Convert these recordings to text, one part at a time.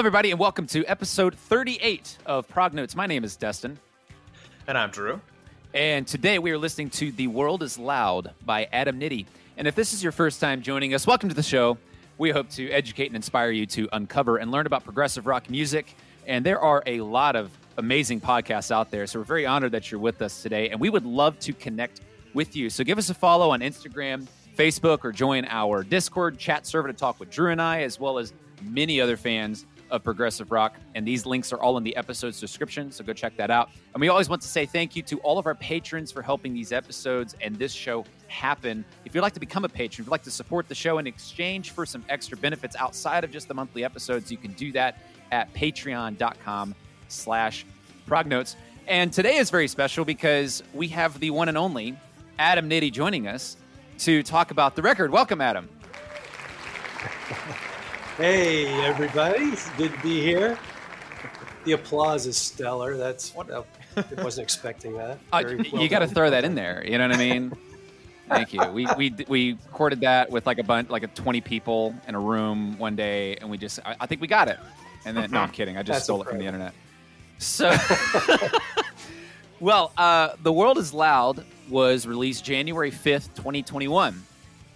Hello, everybody, and welcome to episode 38 of Prog Notes. My name is Destin. And I'm Drew. And today we are listening to The World is Loud by Adam Nitti. And if this is your first time joining us, welcome to the show. We hope to educate and inspire you to uncover and learn about progressive rock music. And there are a lot of amazing podcasts out there. So we're very honored that you're with us today. And we would love to connect with you. So give us a follow on Instagram, Facebook, or join our Discord chat server to talk with Drew and I, as well as many other fans of progressive rock. And these links are all in the episode's description, so go check that out. And we always want to say thank you to all of our patrons for helping these episodes and this show happen. If you'd like to become a patron, if you'd like to support the show in exchange for some extra benefits outside of just the monthly episodes, you can do that at patreon.com slash prognotes. And today is very special because we have the one and only Adam Nitti joining us to talk about the record. Welcome, Adam. Hey, everybody. It's good to be here. The applause is stellar. That's what I wasn't expecting that. Uh, well you got to throw that in there. You know what I mean? Thank you. We, we we recorded that with like a bunch, like a twenty people in a room one day, and we just I, I think we got it. And then no, I'm kidding. I just That's stole incredible. it from the internet. So, well, uh, the world is loud was released January fifth, twenty twenty one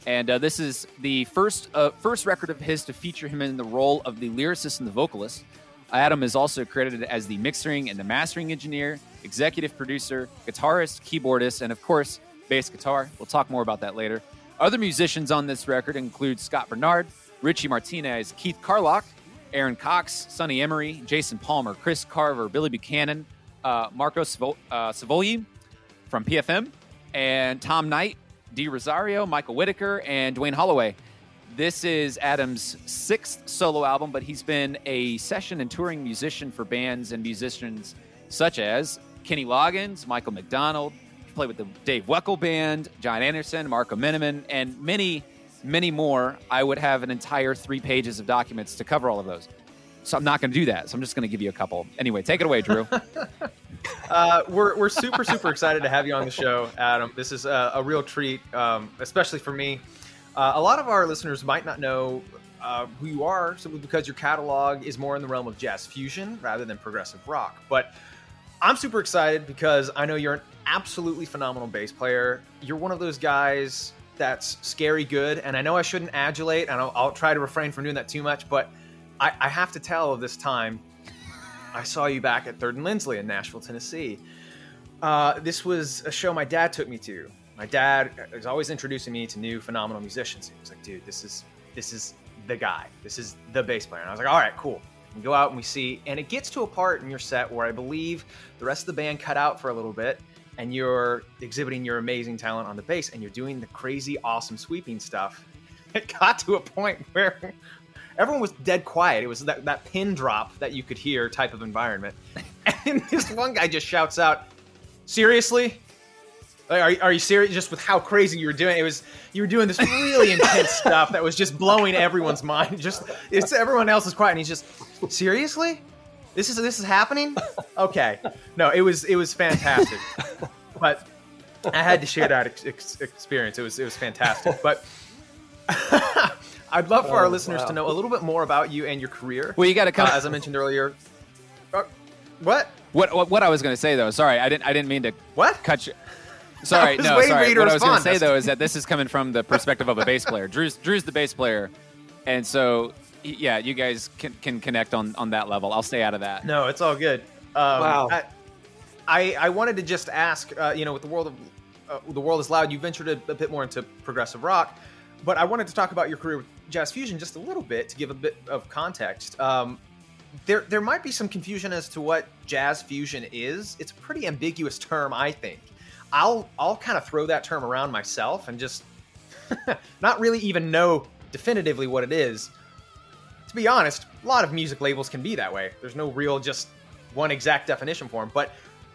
and uh, this is the first uh, first record of his to feature him in the role of the lyricist and the vocalist. Adam is also credited as the mixing and the mastering engineer, executive producer, guitarist, keyboardist, and of course, bass guitar. We'll talk more about that later. Other musicians on this record include Scott Bernard, Richie Martinez, Keith Carlock, Aaron Cox, Sonny Emory, Jason Palmer, Chris Carver, Billy Buchanan, uh, Marco Savo- uh, from PFM, and Tom Knight, D. Rosario, Michael Whitaker, and Dwayne Holloway. This is Adam's sixth solo album, but he's been a session and touring musician for bands and musicians such as Kenny Loggins, Michael McDonald, played with the Dave Weckl Band, John Anderson, Marco Minnemann, and many, many more. I would have an entire three pages of documents to cover all of those. So I'm not going to do that. So I'm just going to give you a couple. Anyway, take it away, Drew. uh, we're, we're super, super excited to have you on the show, Adam. This is a, a real treat, um, especially for me. Uh, a lot of our listeners might not know uh, who you are simply because your catalog is more in the realm of jazz fusion rather than progressive rock. But I'm super excited because I know you're an absolutely phenomenal bass player. You're one of those guys that's scary good, and I know I shouldn't adulate, and I'll, I'll try to refrain from doing that too much, but – I, I have to tell this time, I saw you back at Third and Lindsley in Nashville, Tennessee. Uh, this was a show my dad took me to. My dad was always introducing me to new phenomenal musicians. He was like, "Dude, this is this is the guy. This is the bass player." And I was like, "All right, cool." We go out and we see, and it gets to a part in your set where I believe the rest of the band cut out for a little bit, and you're exhibiting your amazing talent on the bass, and you're doing the crazy, awesome sweeping stuff. It got to a point where everyone was dead quiet. It was that, that pin drop that you could hear type of environment. And this one guy just shouts out, "Seriously? Are, are you serious? Just with how crazy you were doing, it was you were doing this really intense stuff that was just blowing everyone's mind. Just it's everyone else is quiet, and he's just seriously." This is this is happening? Okay, no, it was it was fantastic, but I had to share that ex- ex- experience. It was it was fantastic, but I'd love for oh, our listeners wow. to know a little bit more about you and your career. Well, you got to come. Uh, as I mentioned earlier. Uh, what? What? What? What I was going to say though. Sorry, I didn't. I didn't mean to. What? Cut you. Sorry, no, sorry. What I was going to say though is that this is coming from the perspective of a bass player. Drew's Drew's the bass player, and so yeah, you guys can, can connect on on that level. I'll stay out of that. No, it's all good. Um, wow. I, I, I wanted to just ask, uh, you know, with the world of uh, the world is loud, you ventured a, a, bit more into progressive rock, but I wanted to talk about your career with jazz fusion just a little bit to give a bit of context. Um, there, there might be some confusion as to what jazz fusion is. It's a pretty ambiguous term, I think. I'll, I'll kind of throw that term around myself and just not really even know definitively what it is. To be honest, a lot of music labels can be that way. There's no real just one exact definition for them. But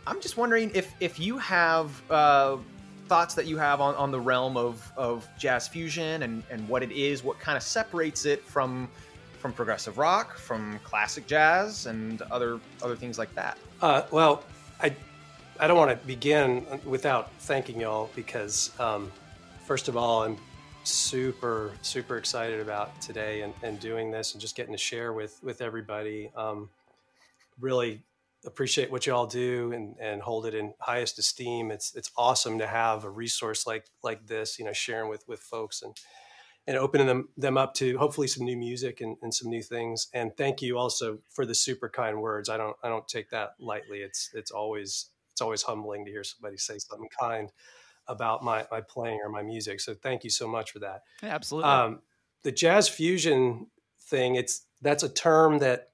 I'm just wondering if if you have uh, thoughts that you have on, on the realm of, of jazz fusion and, and what it is, what kind of separates it from from progressive rock, from classic jazz, and other other things like that. Uh, well, I I don't want to begin without thanking y'all because um, first of all, I'm super super excited about today and, and doing this and just getting to share with with everybody. Um, really appreciate what you all do and, and hold it in highest esteem. It's it's awesome to have a resource like like this, you know, sharing with with folks and and opening them them up to hopefully some new music and, and some new things. And thank you also for the super kind words. I don't I don't take that lightly. It's it's always it's always humbling to hear somebody say something kind about my my playing or my music. So thank you so much for that. Yeah, absolutely. Um, the jazz fusion thing, it's that's a term that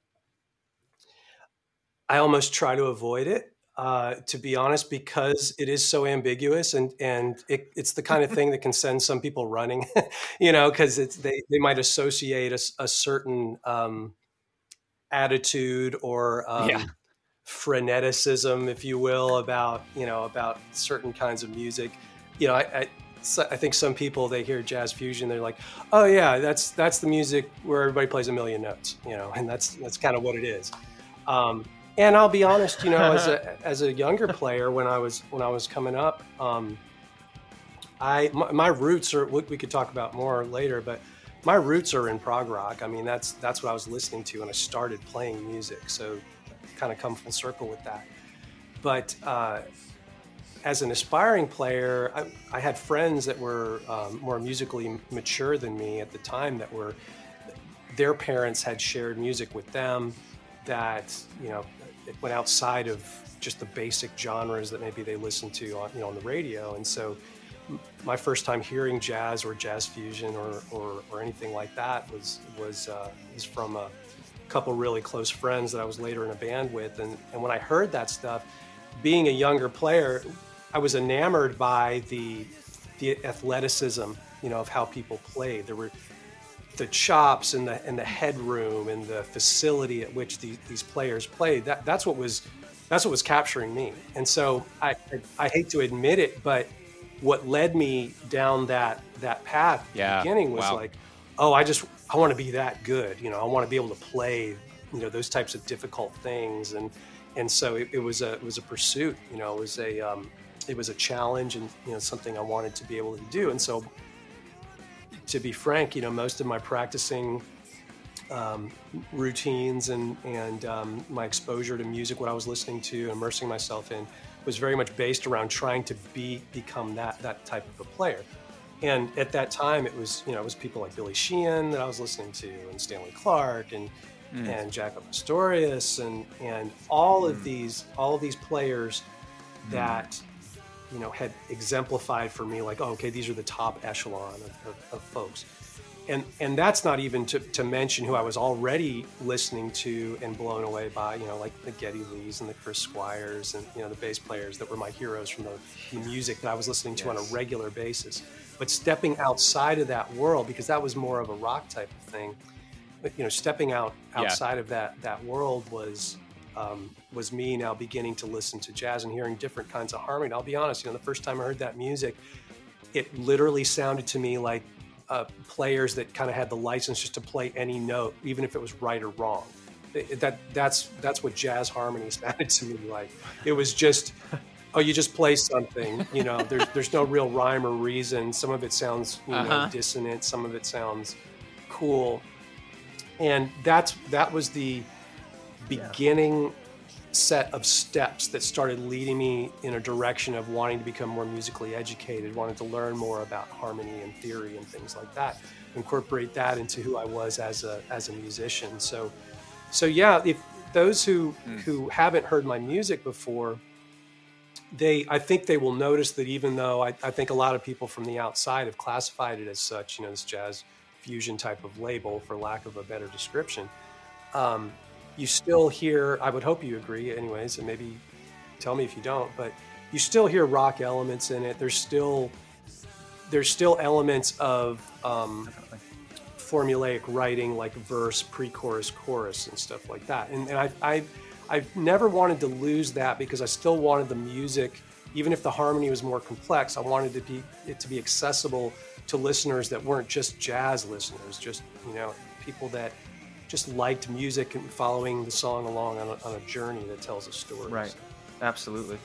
I almost try to avoid it, uh, to be honest, because it is so ambiguous and and it, it's the kind of thing that can send some people running, you know, because it's they they might associate a, a certain um, attitude or um, yeah. freneticism, if you will, about you know about certain kinds of music. You know, I, I I think some people they hear jazz fusion, they're like, "Oh yeah, that's that's the music where everybody plays a million notes," you know, and that's that's kind of what it is. Um, and I'll be honest, you know, as a as a younger player, when I was when I was coming up, um, I my, my, roots are we could talk about more later, but my roots are in prog rock. I mean, that's that's what I was listening to when I started playing music. So, kind of come full circle with that. But uh, as an aspiring player, I, I had friends that were um, more musically mature than me at the time that were their parents had shared music with them that you know it went outside of just the basic genres that maybe they listen to on you know on the radio. And so my first time hearing jazz or jazz fusion or, or, or anything like that was was uh, was from a couple really close friends that I was later in a band with. And, and when I heard that stuff being a younger player I was enamored by the the athleticism you know of how people played. There were the chops and the and the headroom and the facility at which these, these players played that that's what was that's what was capturing me and so I, I, I hate to admit it but what led me down that that path yeah. beginning was wow. like oh I just I want to be that good you know I want to be able to play you know those types of difficult things and and so it, it was a it was a pursuit you know it was a um, it was a challenge and you know something I wanted to be able to do and so to be frank, you know, most of my practicing um, routines and and um, my exposure to music, what I was listening to, immersing myself in, was very much based around trying to be become that that type of a player. And at that time, it was you know it was people like Billy Sheehan that I was listening to, and Stanley Clarke, and mm. and Jaco Pastorius, and and all mm. of these all of these players mm. that you know had exemplified for me like oh, okay these are the top echelon of, of, of folks and and that's not even to, to mention who I was already listening to and blown away by, you know, like the Geddy Lees and the Chris Squires and you know the bass players that were my heroes from the, the music that I was listening to yes. on a regular basis. But stepping outside of that world, because that was more of a rock type of thing, but you know, stepping out outside yeah. of that that world was um, was me now beginning to listen to jazz and hearing different kinds of harmony. I'll be honest, you know, the first time I heard that music, it literally sounded to me like uh, players that kind of had the license just to play any note, even if it was right or wrong. It, that that's that's what jazz harmony sounded to me like. It was just, oh, you just play something. You know, there's there's no real rhyme or reason. Some of it sounds you uh-huh. dissonant. Some of it sounds cool, and that's that was the beginning set of steps that started leading me in a direction of wanting to become more musically educated, wanting to learn more about harmony and theory and things like that. Incorporate that into who I was as a as a musician. So, so yeah, if those who mm. who haven't heard my music before, they I think they will notice that even though I, I think a lot of people from the outside have classified it as such, you know, this jazz fusion type of label, for lack of a better description. Um, you still hear, I would hope you agree, anyways, and maybe tell me if you don't, but you still hear rock elements in it. There's still there's still elements of um, formulaic writing, like verse, pre-chorus, chorus, and stuff like that. And, and I, I I've never wanted to lose that because I still wanted the music, even if the harmony was more complex. I wanted to be it to be accessible to listeners that weren't just jazz listeners, just you know people that just liked music and following the song along on a, on a journey that tells a story. Right. Absolutely.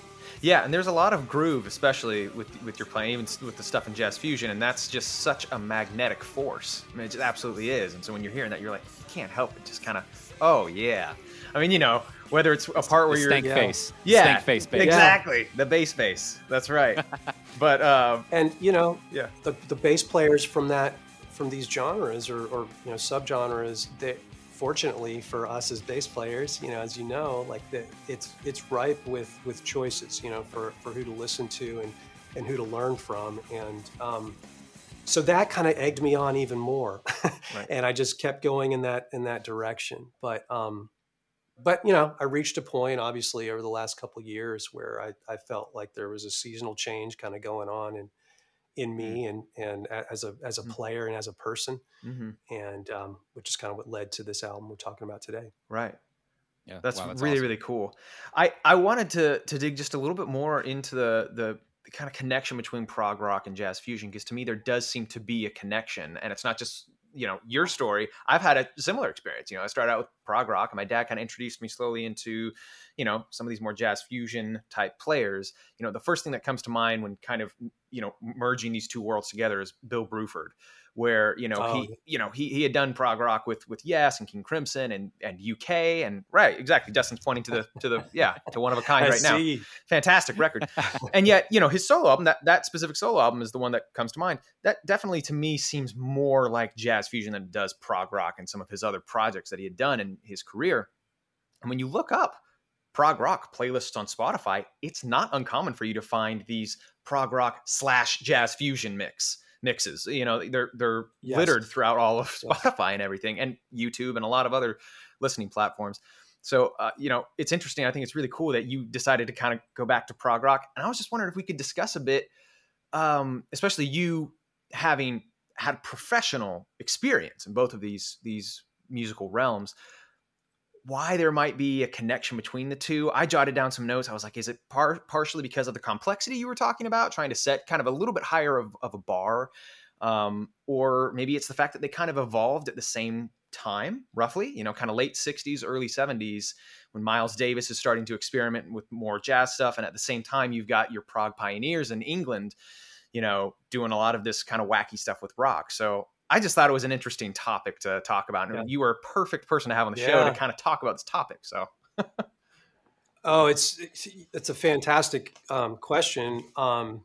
Yeah, and there's a lot of groove, especially with with your playing, even with the stuff in jazz fusion, and that's just such a magnetic force. I mean, it just absolutely is. And so when you're hearing that, you're like, you can't help it. just kind of, oh yeah. I mean, you know, whether it's a part where the you're stank face, yeah, stank face, bass. exactly, the bass face. That's right. but um, and you know, yeah, the the bass players from that from these genres or, or you know subgenres, they fortunately for us as bass players, you know, as you know, like the, it's it's ripe with with choices, you know, for for who to listen to and and who to learn from, and um, so that kind of egged me on even more, right. and I just kept going in that in that direction. But um, but you know, I reached a point, obviously, over the last couple years where I, I felt like there was a seasonal change kind of going on, and in me and and as a as a mm-hmm. player and as a person, mm-hmm. and um, which is kind of what led to this album we're talking about today. Right. Yeah, that's, wow, that's really awesome. really cool. I I wanted to to dig just a little bit more into the the the kind of connection between prog rock and jazz fusion because to me there does seem to be a connection and it's not just you know your story i've had a similar experience you know i started out with prog rock and my dad kind of introduced me slowly into you know some of these more jazz fusion type players. You know the first thing that comes to mind when kind of you know merging these two worlds together is bill bruford where you know oh. he you know he, he had done prog rock with with yes and king crimson and and uk and right exactly. Justin's pointing to the to the yeah to one of a kind right see. now fantastic record. And yet you know his solo album that that specific solo album is the one that comes to mind. That definitely to me seems more like jazz fusion than it does prog rock and some of his other projects that he had done in his career. And when you look up prog rock playlists on spotify it's not uncommon for you to find these prog rock slash jazz fusion mix mixes. You know, they're they're yes. littered throughout all of Spotify yes. and everything, and YouTube and a lot of other listening platforms. So, uh, you know, it's interesting. I think it's really cool that you decided to kind of go back to prog rock. And I was just wondering if we could discuss a bit, um, especially you having had professional experience in both of these these musical realms why there might be a connection between the two. I jotted down some notes. I was like, is it par- partially because of the complexity you were talking about, trying to set kind of a little bit higher of, of a bar? Um, or maybe it's the fact that they kind of evolved at the same time, roughly, you know, kind of late 60s, early 70s, when Miles Davis is starting to experiment with more jazz stuff. And at the same time, you've got your prog pioneers in England, you know, doing a lot of this kind of wacky stuff with rock. So I just thought it was an interesting topic to talk about. And yeah. you were a perfect person to have on the yeah. show to kind of talk about this topic. So, oh, it's it's a fantastic um, question. Um,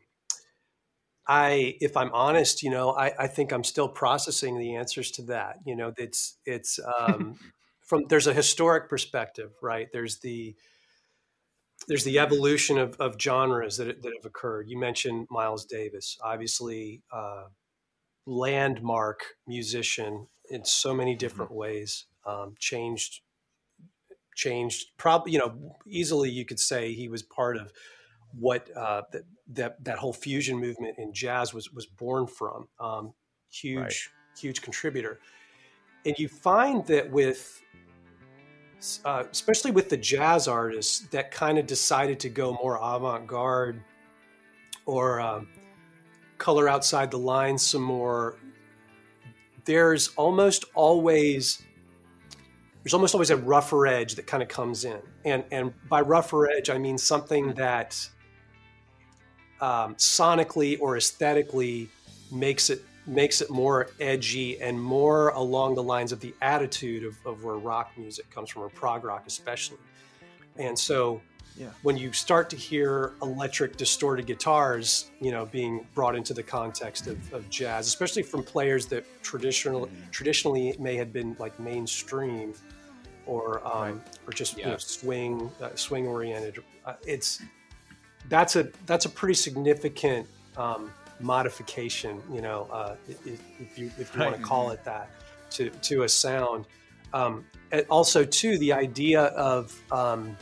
I, if I'm honest, you know, I, I think I'm still processing the answers to that. You know, it's it's um, from there's a historic perspective, right? There's the there's the evolution of, of genres that, that have occurred. You mentioned Miles Davis, obviously. Uh, landmark musician in so many mm-hmm. different mm-hmm. ways. Um, changed, changed. Probably, you know, easily you could say he was part of what uh, that that that whole fusion movement in jazz was was born from. Um, huge, right. huge contributor. And you find that with uh, especially with the jazz artists that kind of decided to go more avant-garde or um, color outside the lines some more, there's almost always there's almost always a rougher edge that kind of comes in, and and by rougher edge I mean something that um, sonically or aesthetically makes it makes it more edgy and more along the lines of the attitude of, of where rock music comes from, or prog rock especially. And so yeah. when you start to hear electric distorted guitars, you know, being brought into the context of, of jazz, especially from players that traditional, mm-hmm. traditionally may have been like mainstream or um, right. or just yeah. you know, swing uh, swing oriented. Uh, it's that's a that's a pretty significant um, modification, you know, uh, if, if, you if you right. want to call it that, to to a sound. Um, also, too, the idea of um,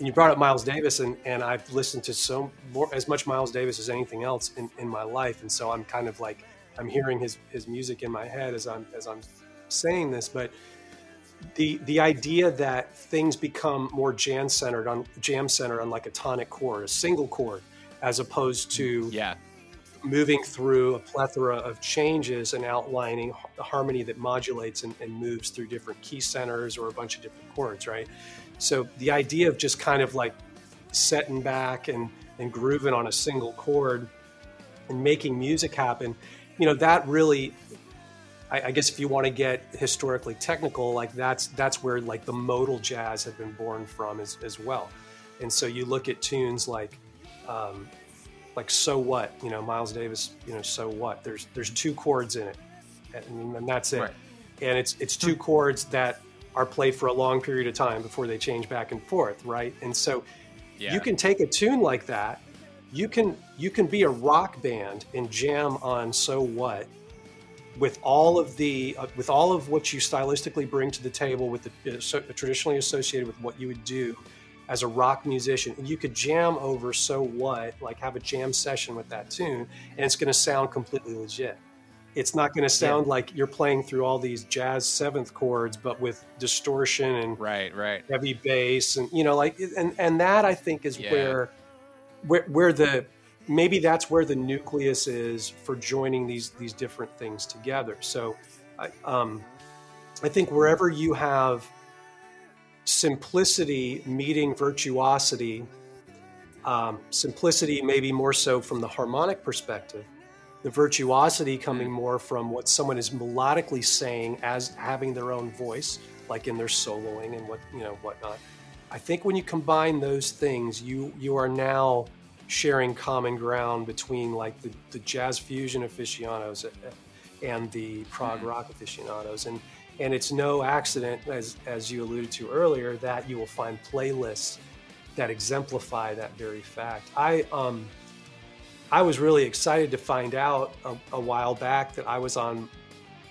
and you brought up Miles Davis, and, and I've listened to so more as much Miles Davis as anything else in, in my life, and so I'm kind of like I'm hearing his his music in my head as I'm as I'm saying this, but the the idea that things become more jam centered on jam centered on like a tonic chord, a single chord, as opposed to yeah. moving through a plethora of changes and outlining the harmony that modulates and, and moves through different key centers or a bunch of different chords, right? So the idea of just kind of like setting back and and grooving on a single chord and making music happen. You know that really I, I, guess if you want to get historically technical, like that's that's where like the modal jazz had been born from as, as well. And so you look at tunes like um, like so what, you know, Miles Davis, you know, so what. There's there's two chords in it, and, and that's it. Right. And it's it's two chords that are played for a long period of time before they change back and forth, right? And so yeah. you can take a tune like that. You can you can be a rock band and jam on so what with all of the uh, with all of what you stylistically bring to the table with the uh, so, traditionally associated with what you would do as a rock musician and you could jam over so what like have a jam session with that tune and it's going to sound completely legit it's not going to sound yeah. like you're playing through all these jazz seventh chords but with distortion and right right heavy bass and you know like and and that i think is yeah. where where where the maybe that's where the nucleus is for joining these these different things together. So, I, um, I think wherever you have simplicity meeting virtuosity, um, simplicity maybe more so from the harmonic perspective, the virtuosity coming mm. more from what someone is melodically saying as having their own voice, like in their soloing and what you know whatnot. I think when you combine those things, you you are now sharing common ground between like the, the jazz fusion aficionados and the prog mm-hmm. rock aficionados and and it's no accident as as you alluded to earlier that you will find playlists that exemplify that very fact i um i was really excited to find out a, a while back that i was on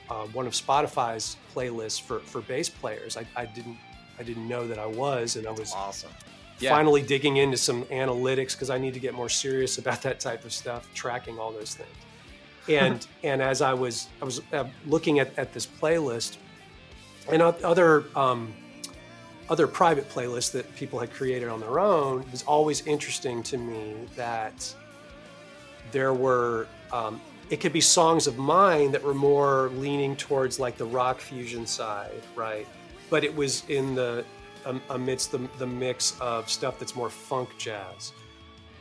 uh, one of spotify's playlists for for bass players I, I didn't i didn't know that i was and i was awesome yeah. finally digging into some analytics because I need to get more serious about that type of stuff, tracking all those things. And and as I was I was uh, looking at, at this playlist and other um, other private playlists that people had created on their own, it was always interesting to me that there were um, it could be songs of mine that were more leaning towards like the rock fusion side, right? But it was in the amidst the, the mix of stuff that's more funk jazz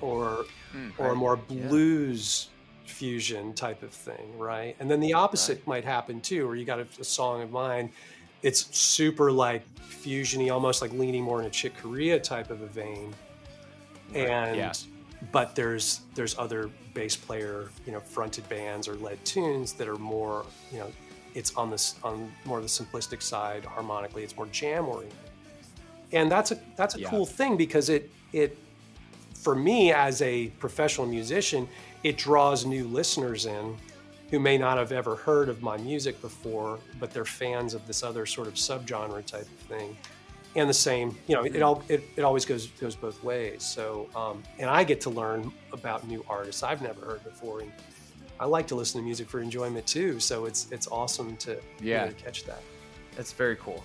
or mm, or more blues yeah. fusion type of thing, right? And then the opposite right. might happen too, where you got a, a, song of mine, it's super like fusiony, almost like leaning more in a Chick Corea type of a vein, and yeah. But there's there's other bass player, you know, fronted bands or led tunes that are more, you know, it's on this on more of the simplistic side harmonically, it's more jam oriented. And that's a that's a yeah. cool thing because it it for me as a professional musician it draws new listeners in who may not have ever heard of my music before but they're fans of this other sort of subgenre type of thing and the same you know it all it, it always goes goes both ways. So um, and i get to learn about new artists i've never heard before and i like to listen to music for enjoyment too so it's it's awesome to yeah. really catch that. That's very cool.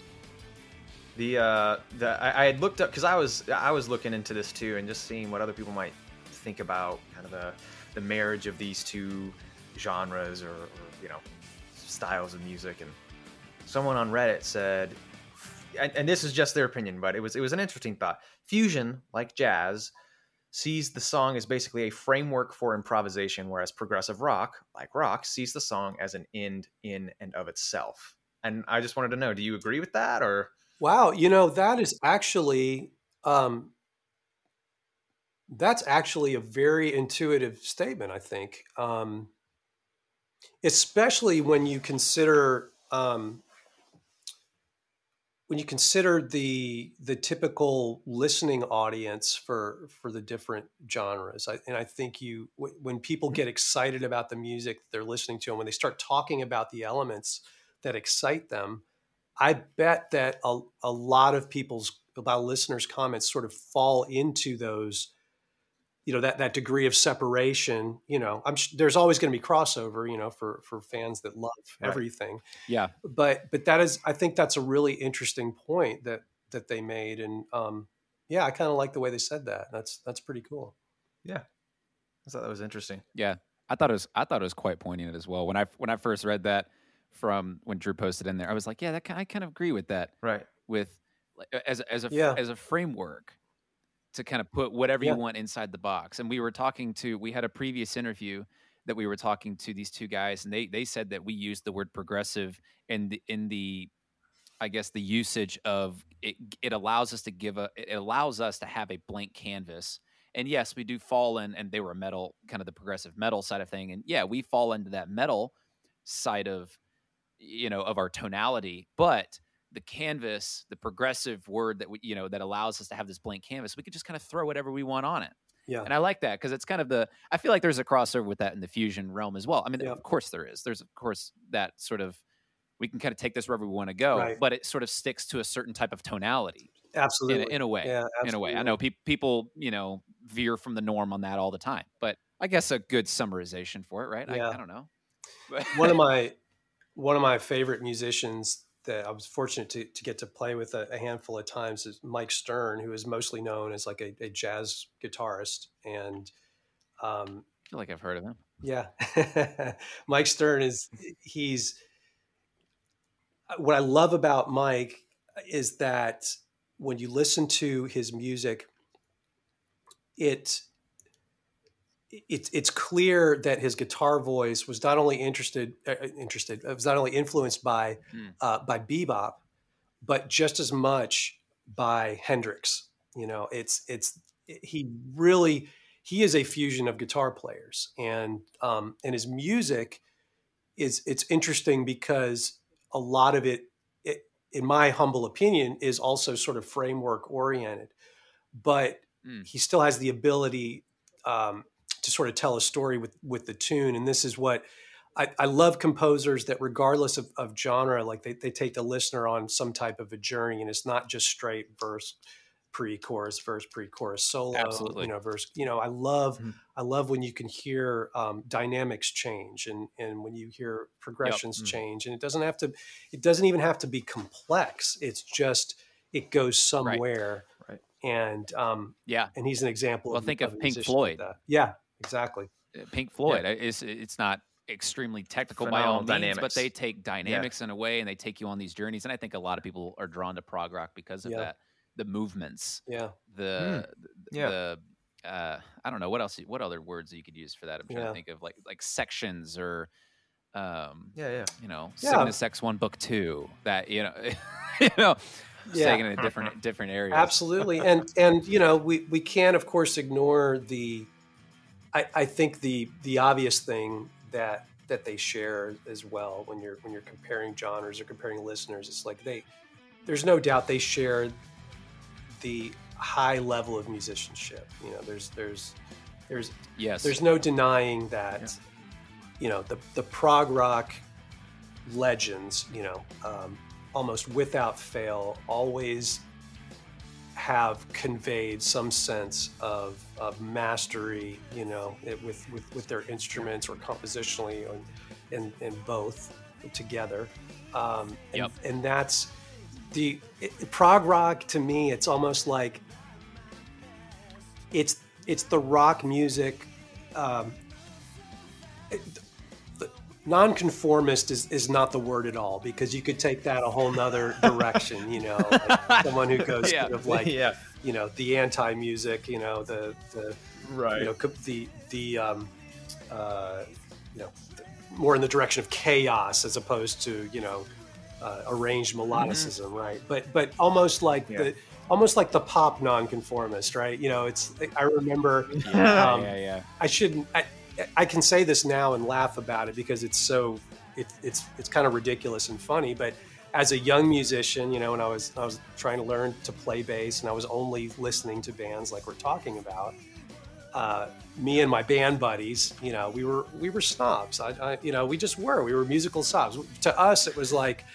The uh, the I, I had looked up because I was I was looking into this too and just seeing what other people might think about kind of the the marriage of these two genres or, or you know styles of music and someone on Reddit said and, and this is just their opinion but it was it was an interesting thought. Fusion like jazz sees the song as basically a framework for improvisation whereas progressive rock like rock sees the song as an end in and of itself. And i just wanted to know do you agree with that or? Wow, you know that is actually um, that's actually a very intuitive statement. I think, um, especially when you consider um, when you consider the the typical listening audience for for the different genres. I, and I think you when people mm-hmm. get excited about the music they're listening to, and when they start talking about the elements that excite them I bet that a, a lot of people's about listeners' comments sort of fall into those, you know, that that degree of separation. You know, I'm there's always going to be crossover, you know, for for fans that love right. everything. Yeah. But but that is, I think that's a really interesting point that that they made, and um, yeah, I kind of like the way they said that. That's that's pretty cool. Yeah, I thought that was interesting. Yeah, I thought it was I thought it was quite poignant as well. When I when I first read that from when Drew posted in there. I was like, yeah, that I kind of agree with that. Right. With as as a yeah. as a framework, to kind of put whatever yeah. you want inside the box. And we were talking to, we had a previous interview that we were talking to these two guys, and they they said that we used the word progressive in the in the I guess the usage of it, it allows us to give a it allows us to have a blank canvas. And yes, we do fall in, and they were metal, kind of the progressive metal side of thing. And yeah, we fall into that metal side of you know of our tonality, but the canvas, the progressive word that we, you know, that allows us to have this blank canvas, we could just kind of throw whatever we want on it. Yeah. And I like that because it's kind of the, I feel like there's a crossover with that in the fusion realm as well. I mean, yeah. of course there is. There's, of course, that sort of, we can kind of take this wherever we want to go, right. but it sort of sticks to a certain type of tonality. Absolutely. In, in a way. Yeah, absolutely. in a way. I know pe- people, you know, veer from the norm on that all the time, but I guess a good summarization for it, right? Yeah. I, I don't know. one of my, one of my favorite musicians that I was fortunate to, to get to play with a, a, handful of times is Mike Stern, who is mostly known as like a, a jazz guitarist. And um, I feel like I've heard of him. Yeah. Mike Stern is, he's, what I love about Mike is that when you listen to his music, it it's it's clear that his guitar voice was not only interested uh, uh interested it was not only influenced by mm. uh, by bebop, but just as much by Hendrix. You know, it's it's he really he is a fusion of guitar players, and um, and his music is it's interesting because a lot of it, it, in my humble opinion, is also sort of framework oriented, but mm. he still has the ability. Um, to sort of tell a story with with the tune and this is what I, I love composers that regardless of, of genre like they, they take the listener on some type of a journey and it's not just straight verse pre-chorus verse pre-chorus solo Absolutely. you know verse you know i love mm-hmm. i love when you can hear um, dynamics change and and when you hear progressions yep. mm-hmm. change and it doesn't have to it doesn't even have to be complex it's just it goes somewhere right, right. and um yeah and he's an example well of, think of, of pink floyd yeah Exactly. Uh, Pink Floyd yeah. is it's not extremely technical Phenomenal by all dynamics. means, but they take dynamics yeah. in a way and they take you on these journeys. And I think a lot of people are drawn to prog rock because of yeah. that. The movements, yeah, the, mm. yeah. the uh, I don't know what else. What other words you could use for that? I'm trying yeah. to think of like like sections or um, yeah, yeah, you know, yeah. Cygnus X one book two. That you know, you know. Yeah. taking a different different area. Absolutely, and and you know we we can't of course ignore the I, I think the the obvious thing that that they share as well when you're when you're comparing genres or comparing listeners, it's like they there's no doubt they share the high level of musicianship. You know, there's there's there's yes there's no denying that yeah. you know the the prog rock legends, you know, um, almost without fail, always have conveyed some sense of, of mastery, you know, it, with, with, with their instruments or compositionally and, and, both together. Um, and, yep. and that's the it, prog rock to me. It's almost like it's it's the rock music um, nonconformist is, is not the word at all because you could take that a whole nother direction you know like someone who goes yeah. of like yeah. you know the anti music you know the the right you know the the um uh you know more in the direction of chaos as opposed to you know uh, arranged melodicism mm-hmm. right but but almost like yeah. the almost like the pop nonconformist right you know it's i remember yeah, um, yeah, yeah. i shouldn't I, I can say this now and laugh about it because it's so it, it's it's kind of ridiculous and funny. But as a young musician, you know, when I was I was trying to learn to play bass, and I was only listening to bands like we're talking about. Uh, me and my band buddies, you know, we were we were snobs. I, I, you know, we just were. We were musical snobs. To us, it was like,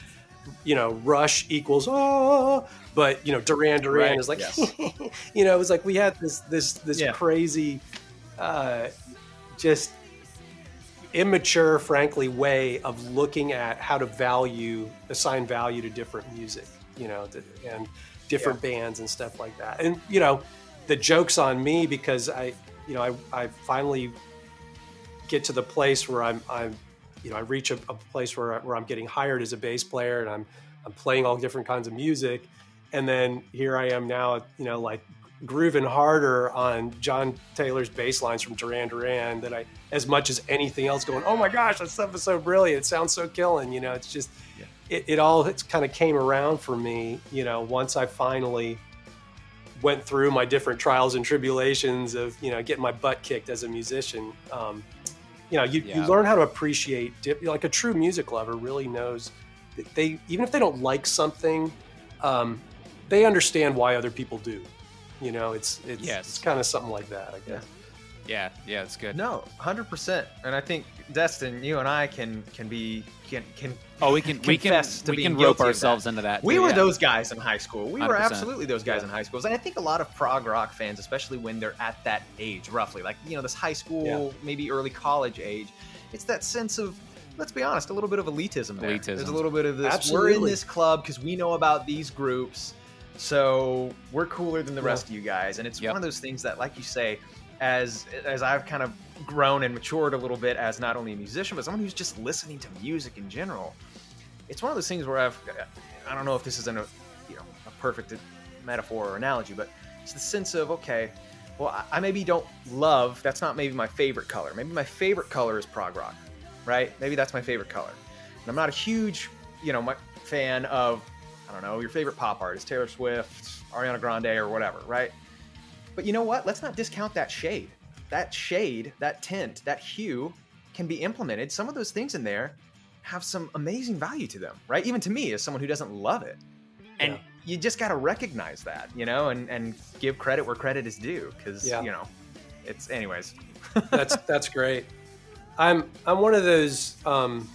you know, Rush equals oh, but you know, Duran Duran right. is like, yes. you know, it was like we had this this this yeah. crazy. Uh, just immature, frankly, way of looking at how to value, assign value to different music, you know, and different yeah. bands and stuff like that. And, you know, the joke's on me because I, you know, I, I finally get to the place where I'm, I'm, you know, I reach a, a place where, I, where I'm getting hired as a bass player and I'm, I'm playing all different kinds of music. And then here I am now, you know, like grooving harder on John Taylor's bass lines from Duran Duran than I, as much as anything else, going, oh my gosh, that stuff is so brilliant. It sounds so killing. You know, it's just, yeah. it, it all it's kind of came around for me, you know, once I finally went through my different trials and tribulations of, you know, getting my butt kicked as a musician. Um, you know, you, yeah. you learn how to appreciate, like a true music lover really knows that they, even if they don't like something, um, they understand why other people do. You know, it's it's, yes. it's kind of something like that, I guess. Yeah, yeah, it's good. No, hundred percent. And I think Destin, you and I can can be can can. Oh, we can we can we can rope ourselves that. into that. We were yeah. those guys in high school. We 100%. were absolutely those guys yeah. in high schools. And I think a lot of prog rock fans, especially when they're at that age, roughly like you know this high school, yeah. maybe early college age, it's that sense of let's be honest, a little bit of elitism there. Elitism. There's a little bit of this. Absolutely. We're in this club because we know about these groups so we're cooler than the rest of you guys, and it's yep. one of those things that, like you say, as as I've kind of grown and matured a little bit as not only a musician but someone who's just listening to music in general, it's one of those things where I've I don't know if this is a you know a perfect metaphor or analogy, but it's the sense of okay, well I maybe don't love that's not maybe my favorite color. Maybe my favorite color is prog rock, right? Maybe that's my favorite color. And I'm not a huge you know my fan of I don't know, your favorite pop artist, Taylor Swift, Ariana Grande, or whatever, right? But you know what? Let's not discount that shade. That shade, that tint, that hue can be implemented. Some of those things in there have some amazing value to them, right? Even to me, as someone who doesn't love it. And yeah. you just got to recognize that, you know, and, and give credit where credit is due. Cause, yeah. you know, it's, anyways. that's, that's great. I'm, I'm one of those, um,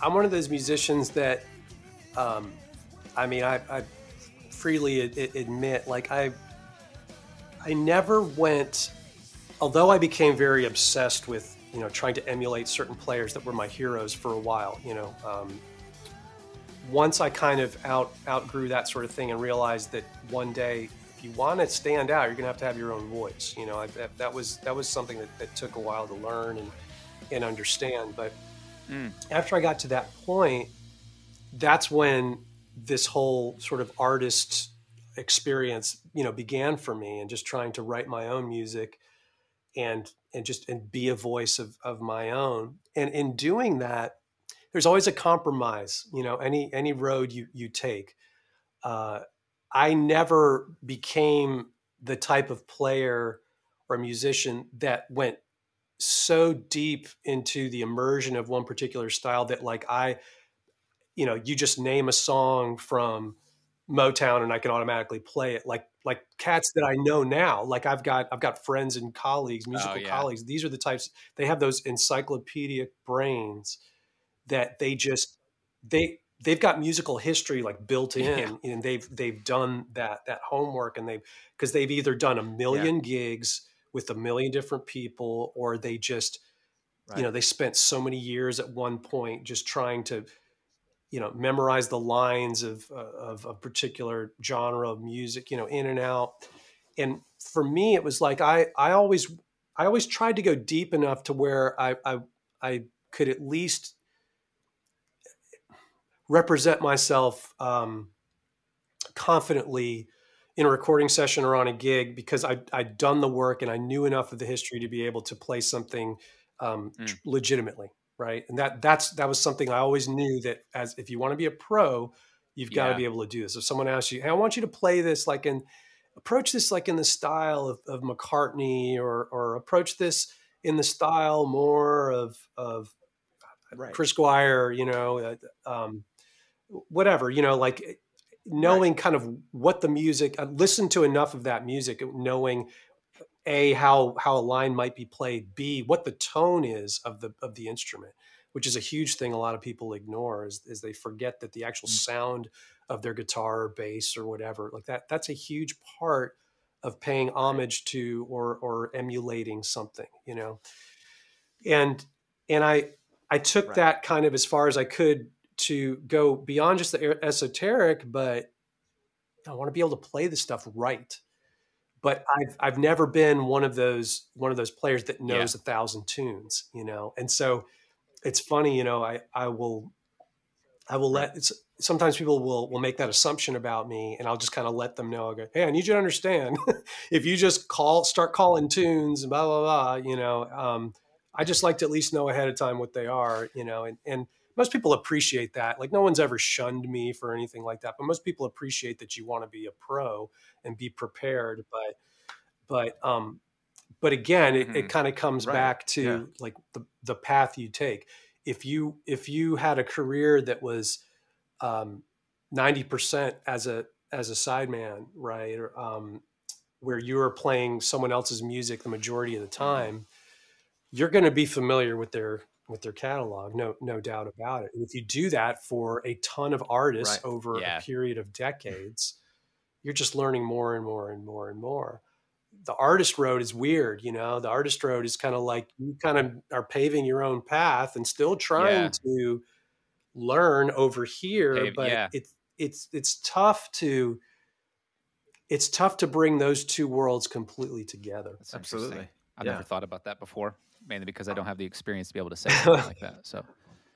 I'm one of those musicians that, um, I mean, I, I freely admit, like I, I never went. Although I became very obsessed with you know trying to emulate certain players that were my heroes for a while, you know. Um, once I kind of out outgrew that sort of thing and realized that one day, if you want to stand out, you're going to have to have your own voice. You know, I, that, that, was that was something that, that, took a while to learn and and understand. But mm. after I got to that point, that's when this whole sort of artist experience, you know, began for me and just trying to write my own music and and just and be a voice of, of my own. And in doing that, there's always a compromise, you know, any any road you you take. Uh, I never became the type of player or musician that went so deep into the immersion of one particular style that like I you know, you just name a song from Motown and I can automatically play it like like cats that I know now. Like I've got I've got friends and colleagues, oh, musical oh, yeah. colleagues. These are the types they have those encyclopedic brains that they just they they've got musical history like built in yeah. and they've they've done that that homework and they've because they've either done a million yeah. gigs with a million different people or they just right. you know they spent so many years at one point just trying to you know memorize the lines of, uh, of a particular genre of music you know in and out and for me it was like i i always i always tried to go deep enough to where i i, I could at least represent myself um, confidently in a recording session or on a gig because I, I'd done the work and I knew enough of the history to be able to play something um, mm. legitimately right? And that that's that was something I always knew that as if you want to be a pro, you've got to be able to do this. If someone asks you, "Hey, I want you to play this like in approach this like in the style of, of McCartney or or approach this in the style more of of right. Chris Squire, you know, uh, um, whatever, you know, like knowing right. kind of what the music, uh, listen to enough of that music, knowing a how how a line might be played b what the tone is of the of the instrument which is a huge thing a lot of people ignore is, is they forget that the actual mm. sound of their guitar or bass or whatever like that that's a huge part of paying homage to or or emulating something you know and and i i took right. that kind of as far as i could to go beyond just the esoteric but i want to be able to play this stuff right but I've I've never been one of those one of those players that knows yeah. a thousand tunes, you know. And so it's funny, you know, I I will I will let it's sometimes people will will make that assumption about me and I'll just kind of let them know I go hey I need you to understand if you just call start calling tunes and blah blah blah you know um, I just like to at least know ahead of time what they are you know and and most people appreciate that like no one's ever shunned me for anything like that but most people appreciate that you want to be a pro and be prepared but but um but again it, mm-hmm. it kind of comes right. back to yeah. like the the path you take if you if you had a career that was um, 90% as a as a sideman, right? Or, um, where you are playing someone else's music the majority of the mm-hmm. time, you're going to be familiar with their with their catalog, no no doubt about it. And if you do that for a ton of artists right. over yeah. a period of decades, you're just learning more and more and more and more. The artist road is weird, you know. The artist road is kind of like you kind of are paving your own path and still trying yeah. to learn over here, but yeah. it's it's it's tough to it's tough to bring those two worlds completely together. That's Absolutely. I've yeah. never thought about that before, mainly because I don't have the experience to be able to say something like that. So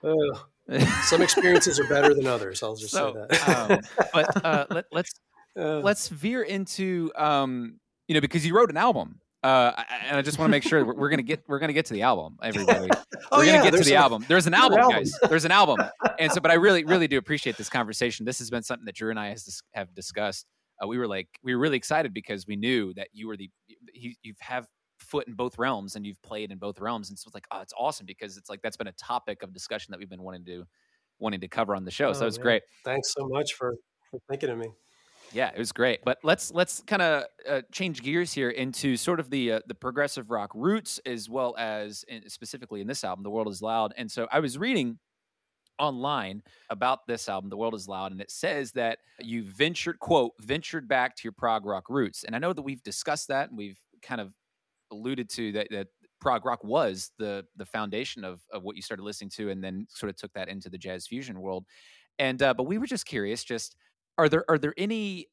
uh, some experiences are better than others. I'll just so, say that. um, but uh, let, us let's, uh, let's veer into um, you know because you wrote an album uh, and I just want to make sure we're, we're, gonna get we're gonna get to the album, everybody. oh, we're gonna get to the album. There's an album, album, guys. There's an album, and so, but I really, really do appreciate this conversation. This has been something that Drew and I has, have discussed. Uh, we were like, we were really excited because we knew that you were the you, you have foot in both realms and you've played in both realms, and so it's like, oh, it's awesome because it's like that's been a topic of discussion that we've been wanting to wanting to cover on the show. Oh, so it's great. Thanks so much for for thinking of me. Yeah, it was great. But let's let's kind of uh, change gears here into sort of the uh, the progressive rock roots, as well as in, specifically in this album, "The World Is Loud." And so I was reading online about this album, "The World Is Loud," and it says that you ventured quote ventured back to your prog rock roots. And I know that we've discussed that, and we've kind of alluded to that that prog rock was the the foundation of of what you started listening to, and then sort of took that into the jazz fusion world. And uh, but we were just curious, just are there are there any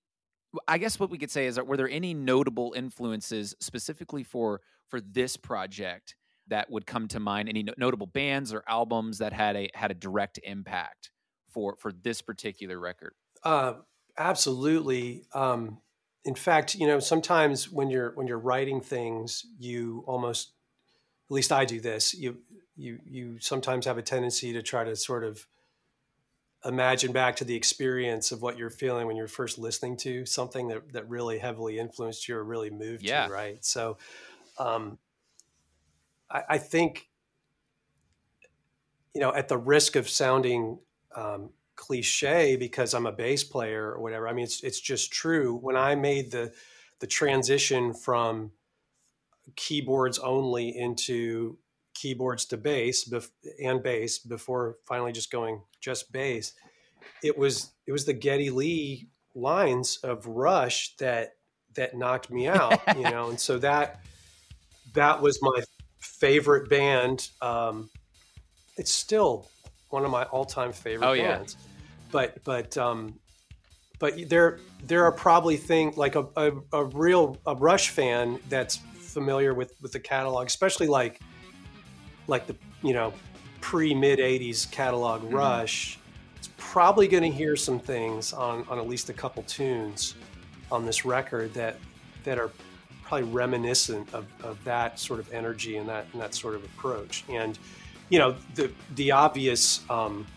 I guess what we could say is that were there any notable influences specifically for for this project that would come to mind? Any no- notable bands or albums that had a had a direct impact for for this particular record? Uh, absolutely. Um, in fact, you know, sometimes when you're when you're writing things, you almost, at least I do this. You you you sometimes have a tendency to try to sort of imagine back to the experience of what you're feeling when you're first listening to something that, that really heavily influenced you or really moved yeah. you, right? So um, I, I, think, you know, at the risk of sounding um, cliche because I'm a bass player or whatever, I mean, it's, it's just true. When I made the, the transition from keyboards only into keyboards to bass bef- and bass before finally just going just bass. It was it was the Geddy Lee lines of Rush that that knocked me out, you know, and so that that was my favorite band. Um, it's still one of my all-time favorite oh, bands. Yeah. But but um, but there there are probably things like a, a, a real a Rush fan that's familiar with with the catalog, especially like like the you know pre mid 80s catalog mm-hmm. rush it's probably going to hear some things on on at least a couple tunes on this record that that are probably reminiscent of, of that sort of energy and that and that sort of approach and you know the the obvious um,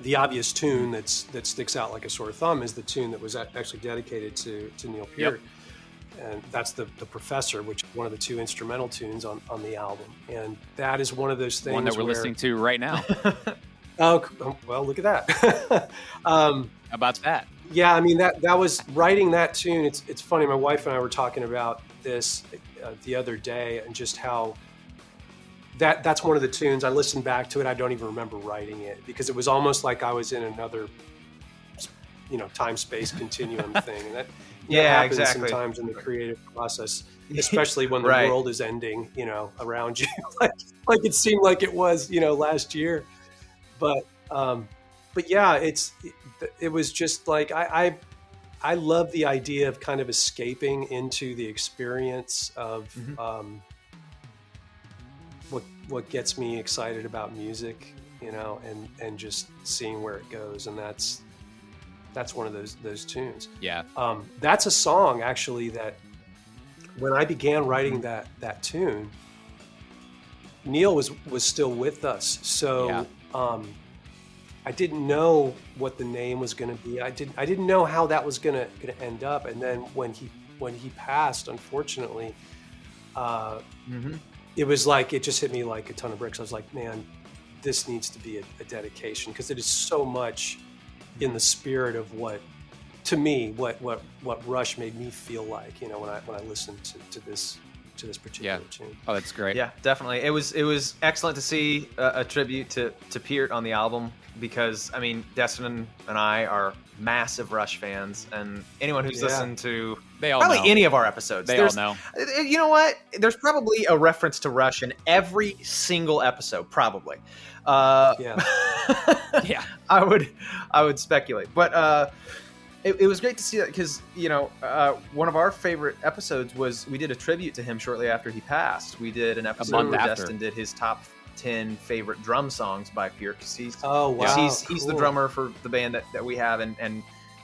the obvious tune that's that sticks out like a sore thumb is the tune that was actually dedicated to to Neil Peart. Yep and that's the, the professor which is one of the two instrumental tunes on, on the album. And that is one of those things one that we're where, listening to right now. Oh, oh well look at that. Um, How about that? Yeah i mean that that was writing that tune it's, it's funny my wife and i were talking about this uh, the other day and just how that that's one of the tunes i listened back to it i don't even remember writing it because it was almost like i was in another you know time space continuum thing and that yeah, exactly. Sometimes in the creative process, especially when the right. world is ending, you know, around you, like like it seemed like it was, you know, last year. But um, but yeah, it's it, it was just like I, I I love the idea of kind of escaping into the experience of mm-hmm. um, what what gets me excited about music you know, and and just seeing where it goes, and that's that's one of those those tunes. Yeah, um, that's a song actually that when I began writing that that tune, Neil was was still with us, so Yeah. um, I didn't know what the name was going to be. I didn't I didn't know how that was going to going to end up. And then when he when he passed, unfortunately, uh, Mm-hmm. It was like it just hit me like a ton of bricks. I was like, man, this needs to be a, a dedication because it is so much in the spirit of what to me what what what Rush made me feel like. You know, when I when I listened to, to this to this particular Yeah. tune. oh, that's great. Yeah, definitely. It was it was excellent to see a, a tribute to to Peart on the album because I mean, Destin and I are massive Rush fans, and anyone who's Yeah. listened to they all probably know. any of our episodes, they there's- all know. Uh, You know what? There's probably a reference to Rush in every single episode, probably. Uh, Yeah. Yeah, I would, I would speculate, but uh, it, it was great to see that because you know uh, one of our favorite episodes was we did a tribute to him shortly after he passed. We did an episode where after. Destin did his top ten favorite drum songs by Peart because he's Oh wow, he's, he's the drummer for the band that, that we have, and and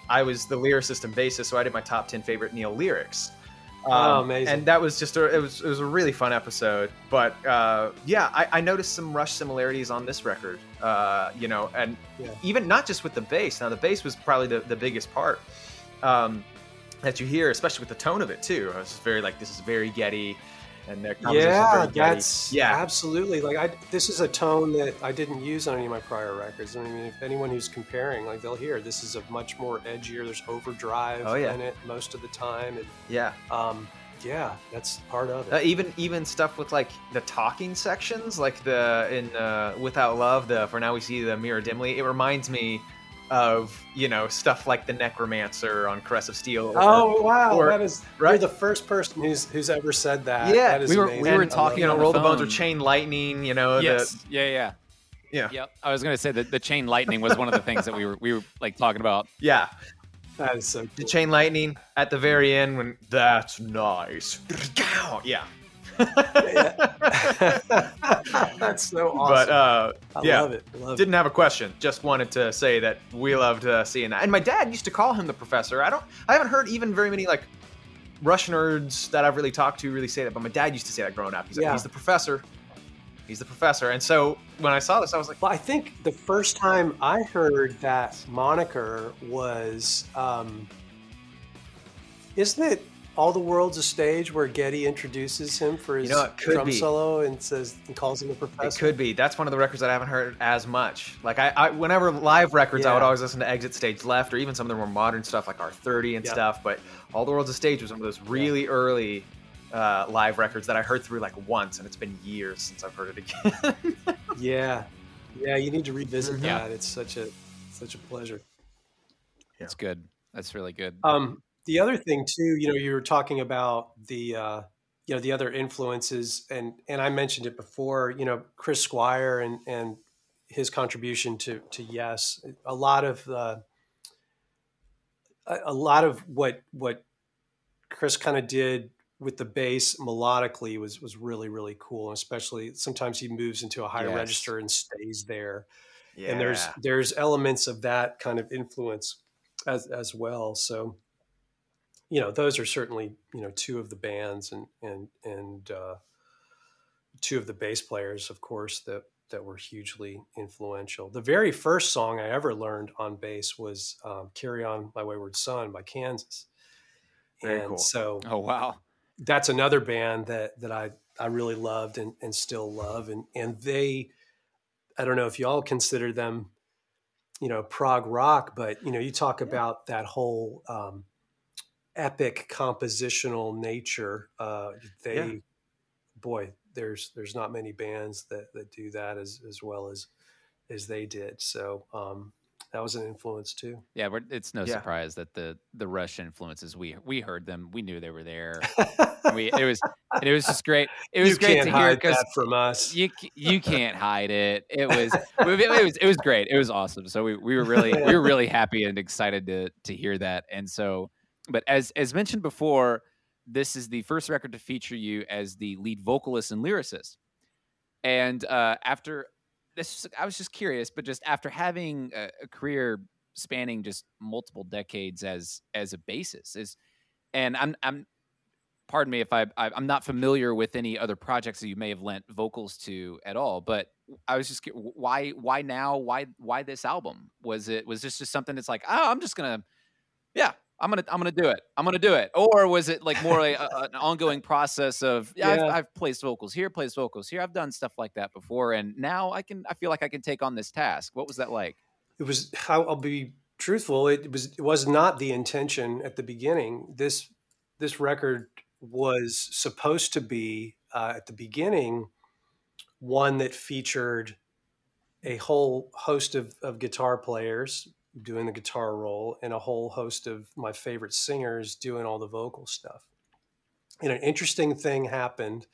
I was the lyricist and bassist, so I did my top ten favorite Neil lyrics. Um, Oh, amazing. And that was just a it was it was a really fun episode. But uh, yeah, I, I noticed some Rush similarities on this record. Uh, you know, and Yeah. even not just with the bass. Now the bass was probably the, the biggest part um, that you hear, especially with the tone of it too. I was very like this is very Geddy, and their Yeah, that's yeah. absolutely like I. This is a tone that I didn't use on any of my prior records. I mean, if anyone who's comparing, like they'll hear this is a much more edgier. There's overdrive Oh, yeah. in it most of the time, and yeah. um, yeah, that's part of it. Uh, even even stuff with like the talking sections, like the in uh, "Without Love," the "For Now We See the Mirror Dimly." It reminds me of you know stuff like the Necromancer on Caress of Steel. or- oh wow, or- that is right? you're the first person who's who's ever said that. Yeah, that is we were- amazing. we were I talking you know, on it. the roll the bones or chain lightning. You know, yes, yeah, yeah, yeah, Yep. I was gonna say that the chain lightning was one of the things that we were we were like talking about. yeah. that is so The chain lightning at the very end when that's nice. Yeah. that's so awesome. But uh, I yeah, love it. Love Didn't have a question. Just wanted to say that we loved uh, seeing that. And my dad used to call him the professor. I don't. I haven't heard even very many like Rush nerds that I've really talked to really say that. But my dad used to say that growing up. He's like, Yeah. he's the professor. He's the professor. And so when I saw this, I was like, Well, I think the first time I heard that moniker was, um, isn't it "All the World's a Stage" where Geddy introduces him for his You know, could drum be. solo and says and calls him a professor. it could be. That's one of the records that I haven't heard as much. Like I, I whenever live records, I would always listen to Exit Stage Left or even some of the more modern stuff like R30 and Yeah. stuff. But All the World's a Stage was one of those really early uh, live records that I heard through like once, and it's been years since I've heard it again. Yeah, yeah. You need to revisit Mhm. Yeah. that. It's such a such a pleasure. That's good. That's really good. Um, the other thing too, you know, you were talking about the uh, you know the other influences, and and I mentioned it before. You know, Chris Squire and and his contribution to to Yes, a lot of a, a lot of what what Chris kind of did with the bass melodically was was really really cool, and especially sometimes he moves into a higher Yes. register and stays there yeah. and there's there's elements of that kind of influence as as well so you know those are certainly you know two of the bands and and and uh, two of the bass players of course that that were hugely influential the very first song i ever learned on bass was um, carry on my wayward son by kansas Very and cool. so oh wow. that's another band that that I I really loved and, and still love and and they I don't know if y'all consider them you know prog rock but you know you talk about that whole um, epic compositional nature uh, they Yeah. boy there's there's not many bands that that do that as as well as as they did so um, that was an influence too Yeah, we're, it's no Yeah. surprise that the the Rush influences we we heard them. We knew they were there. we it was and it was just great. It was you great can't to hear hide because that from us you you can't hide it. It was it was it was great. It was awesome. So we, we were really we were really happy and excited to to hear that. And so, but as as mentioned before, this is the first record to feature you as the lead vocalist and lyricist. And uh, after this I was just curious, but just after having a, a career spanning just multiple decades as as a basis is, and I'm I'm pardon me if I, I am not familiar with any other projects that you may have lent vocals to at all, but I was just why why now? Why why this album? Was it was this just something that's like oh I'm just gonna yeah I'm gonna I'm gonna do it. I'm gonna do it. Or was it like more like a, an ongoing process of yeah, yeah. I've, I've, placed vocals here placed vocals here. I've done stuff like that before and now I can I feel like I can take on this task. What was that like? It was how I'll be truthful it was it was not the intention at the beginning. This this record was supposed to be uh, at the beginning one that featured a whole host of, of guitar players doing the guitar role and a whole host of my favorite singers doing all the vocal stuff. And an interesting thing happened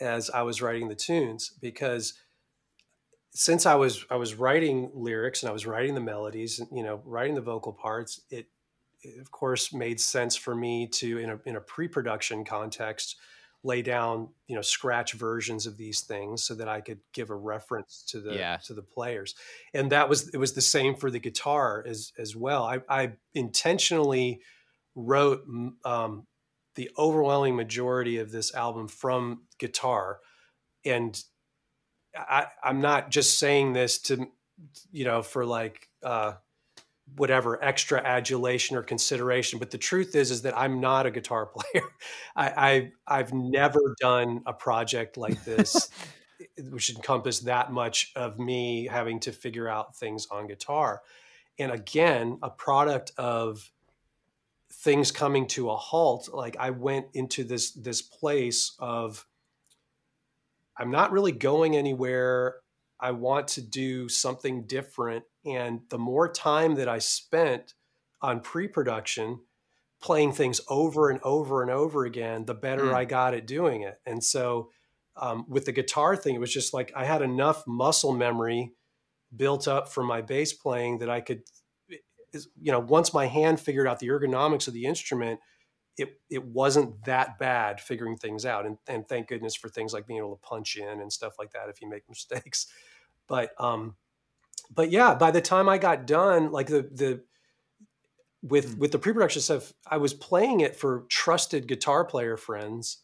as I was writing the tunes because since I was I was writing lyrics and I was writing the melodies and you know writing the vocal parts, it of course made sense for me to in a in a pre-production context lay down you know scratch versions of these things so that I could give a reference to the yeah. to the players. And that was it was the same for the guitar as as well. I, I intentionally wrote um, the overwhelming majority of this album from guitar. And I, I'm not just saying this to you know for like uh, whatever extra adulation or consideration. But the truth is, is that I'm not a guitar player. I, I have never done a project like this, which encompassed that much of me having to figure out things on guitar. And again, a product of things coming to a halt. Like I went into this this place of I'm not really going anywhere. I want to do something different and the more time that I spent on pre production, playing things over and over and over again, the better mm. I got at doing it. And so um, with the guitar thing, it was just like I had enough muscle memory built up from my bass playing that I could, you know, once my hand figured out the ergonomics of the instrument, it it wasn't that bad figuring things out. And, and thank goodness for things like being able to punch in and stuff like that if you make mistakes. But um, but yeah, by the time I got done, like the the with mm. with the pre-production stuff, I was playing it for trusted guitar player friends.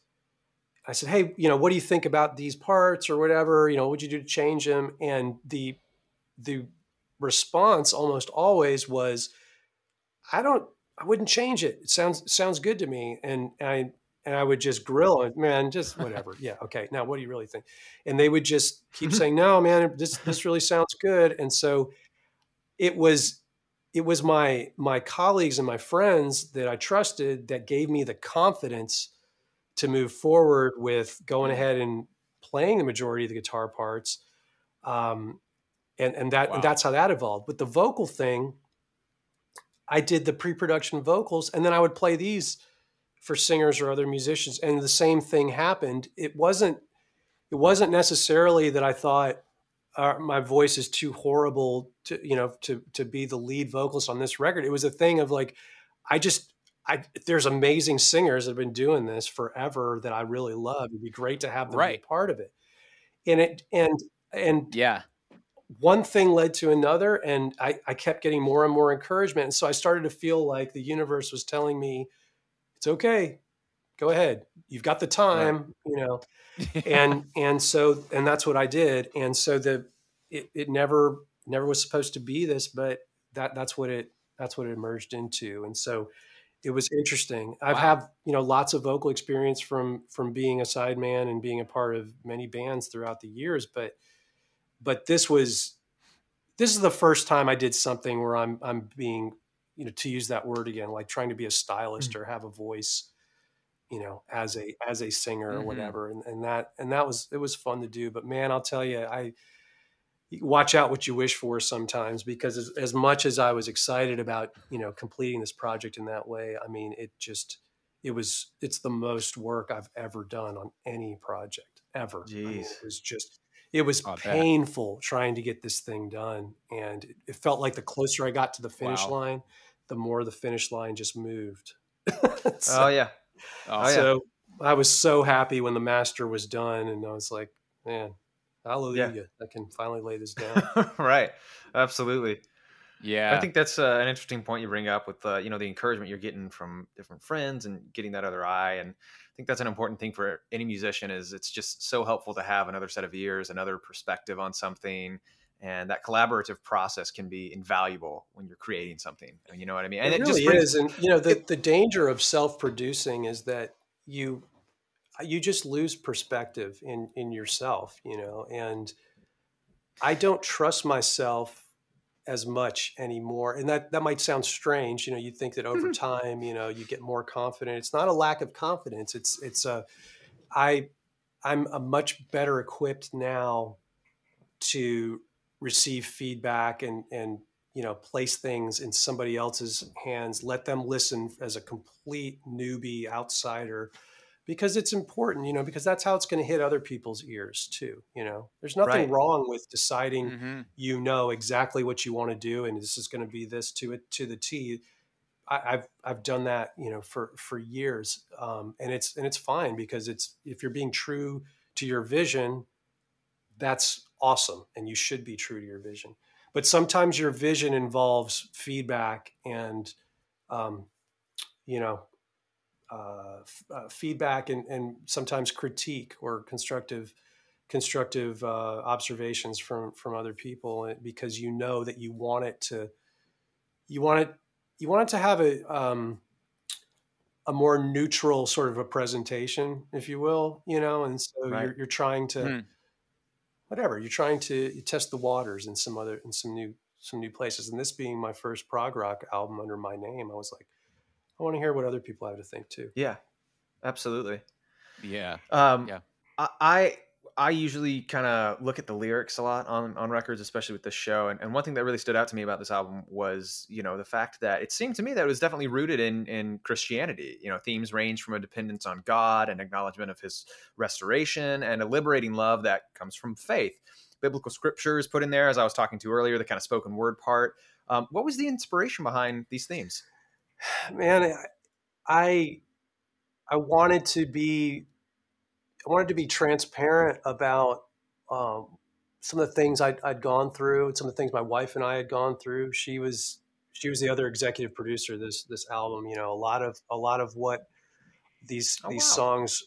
I said, "Hey, you know, what do you think about these parts or whatever? You know, what'd you do to change them?" And the the response almost always was, "I don't, I wouldn't change it. It sounds sounds good to me." And I and I would just grill it, man, just whatever. yeah, okay. Now, what do you really think? And they would just keep saying, "No, man, this this really sounds good." And so it was it was my my colleagues and my friends that I trusted that gave me the confidence to move forward with going ahead and playing the majority of the guitar parts. Um, and and that wow. and that's how that evolved. But the vocal thing, I did the pre-production vocals, and then I would play these for singers or other musicians and the same thing happened it wasn't it wasn't necessarily that i thought uh, my voice is too horrible to you know to to be the lead vocalist on this record it was a thing of like i just I, there's amazing singers that have been doing this forever that I really love. It'd be great to have them right. be part of it. And it and and yeah, one thing led to another, and I, I kept getting more and more encouragement. And so I started to feel like the universe was telling me, it's okay. Go ahead. You've got the time right. you know? And and so and that's what i did. And so the it, it never never was supposed to be this but that that's what it that's what it emerged into. And so it was interesting. I've wow. have you know lots of vocal experience from from being a sideman and being a part of many bands throughout the years but but this was this is the first time i did something where i'm i'm being you know to use that word again like trying to be a stylist mm-hmm. or have a voice you know as a as a singer mm-hmm. or whatever and, and that and that was it was fun to do but man i'll tell you i watch out what you wish for sometimes because as, as much as i was excited about you know completing this project in that way i mean it just it was it's the most work i've ever done on any project ever Jeez. I mean, it was just it was painful trying to get this thing done and it felt like the closer i got to the finish wow. line the more the finish line just moved. so, oh yeah. Oh, so I was so happy when the master was done, and I was like, man, Hallelujah! Yeah. I can finally lay this down. right, absolutely. Yeah, I think that's uh, an interesting point you bring up with uh, you know the encouragement you're getting from different friends and getting that other eye, and I think that's an important thing for any musician. Is it's just so helpful to have another set of ears, another perspective on something, and that collaborative process can be invaluable when you're creating something. You know what I mean? And it, it really brings, is, and you know the the danger of self producing is that you you just lose perspective in in yourself, you know, and I don't trust myself as much anymore. And that that might sound strange, you know, you think that over mm-hmm. time, you know, you get more confident. It's not a lack of confidence. It's it's a I I'm a much better equipped now to receive feedback and and you know place things in somebody else's hands let them listen as a complete newbie outsider because it's important you know because that's how it's going to hit other people's ears too you know there's nothing right. wrong with deciding mm-hmm. you know exactly what you want to do and this is going to be this to it to the t I, have I've done that you know for for years um, and it's and it's fine because it's if you're being true to your vision that's awesome and you should be true to your vision but sometimes your vision involves feedback and um, you know uh, f- uh, feedback and, and sometimes critique or constructive constructive uh, observations from from other people eh, because you know that you want it to you want it you want it to have a um, a more neutral sort of a presentation, if you will, you know, and so right. you're, you're trying to hmm whatever you're trying to test the waters in some other in some new some new places. And this being my first prog rock album under my name i was like i want to hear what other people have to think too. Yeah absolutely. Yeah. Um yeah. I I usually kind of look at the lyrics a lot on on records, especially with this show. And, and one thing that really stood out to me about this album was, you know, the fact that it seemed to me that it was definitely rooted in in Christianity. You know, themes range from a dependence on God and acknowledgement of His restoration and a liberating love that comes from faith. Biblical scriptures put in there, as I was talking to earlier, the kind of spoken word part. Um, what was the inspiration behind these themes? Man, I I wanted to be I wanted to be transparent about um, some of the things i had gone through, and some of the things my wife and I had gone through. She was she was the other executive producer of this this album. You know, a lot of a lot of what these oh, these wow. songs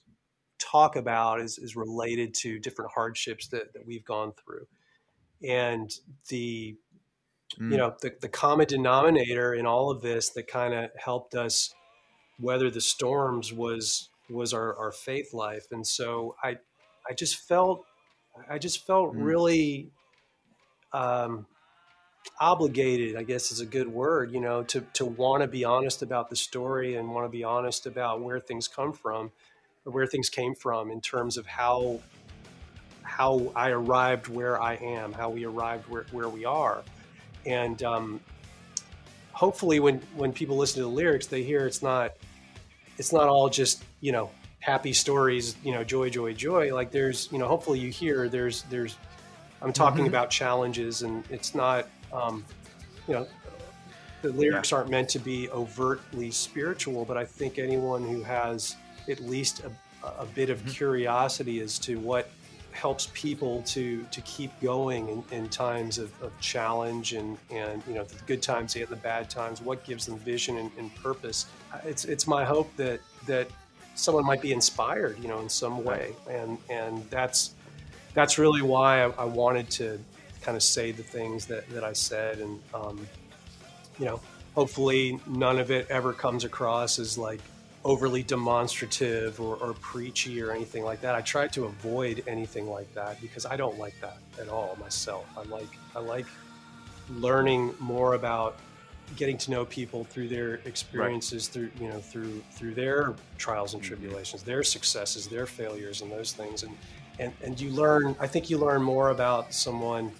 talk about is is related to different hardships that, that we've gone through, and the mm. you know the the common denominator in all of this that kind of helped us weather the storms was was our, our faith life. And so I, I just felt, I just felt mm. really, um, obligated, I guess is a good word, you know, to, to want to be honest about the story and want to be honest about where things come from or where things came from in terms of how, how I arrived where I am, how we arrived where, where we are. And, um, hopefully when, when people listen to the lyrics, they hear it's not, it's not all just you know happy stories you know joy joy joy like there's you know hopefully you hear there's there's i'm talking mm-hmm. about challenges and it's not um, you know the lyrics yeah. aren't meant to be overtly spiritual but i think anyone who has at least a, a bit of mm-hmm. curiosity as to what helps people to to keep going in, in times of, of, challenge and and you know the good times and the bad times what gives them vision and, and, purpose. It's it's my hope that that someone might be inspired you know in some way. And and that's that's really why I, I wanted to kind of say the things that that I said. And um, you know hopefully none of it ever comes across as like overly demonstrative or, or, preachy or anything like that. I try to avoid anything like that because I don't like that at all myself. I like I like learning more about getting to know people through their experiences right. through you know through through their trials and mm-hmm. tribulations their successes their failures and those things and and and you learn i think you learn more about someone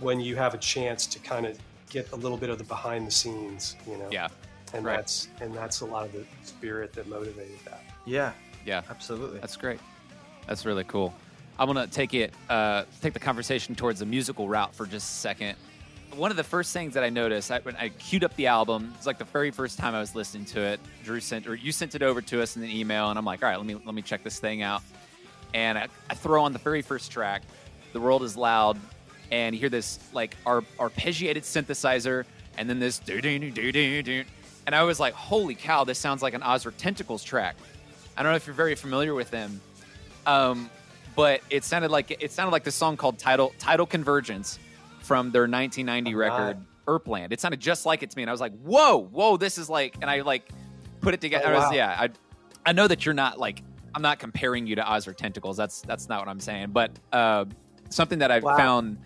when you have a chance to kind of get a little bit of the behind the scenes you know yeah and right. that's and that's a lot of the spirit that motivated that. Yeah, yeah, absolutely. That's great. That's really cool. I want to take it, uh, take the conversation towards the musical route for just a second. One of the first things that I noticed I, when I queued up the album, it's like the very first time I was listening to it. Drew sent or you sent it over to us in an email, and I'm like, all right, let me let me check this thing out. And I, I throw on the very first track, the world is loud, and you hear this like ar- arpeggiated synthesizer, and then this do do do do do, and I was like, holy cow, this sounds like an Ozric Tentacles track. I don't know if you're very familiar with them, um, but it sounded like it sounded like the song called Tidal Tidal Convergence from their 1990 I'm record. Erpland. It sounded just like it to me, and I was like, whoa, whoa, this is like, and I like put it together. Oh, I was, yeah, I I know that you're not like I'm not comparing you to Ozric Tentacles. That's that's not what I'm saying. But uh, something that I Wow. found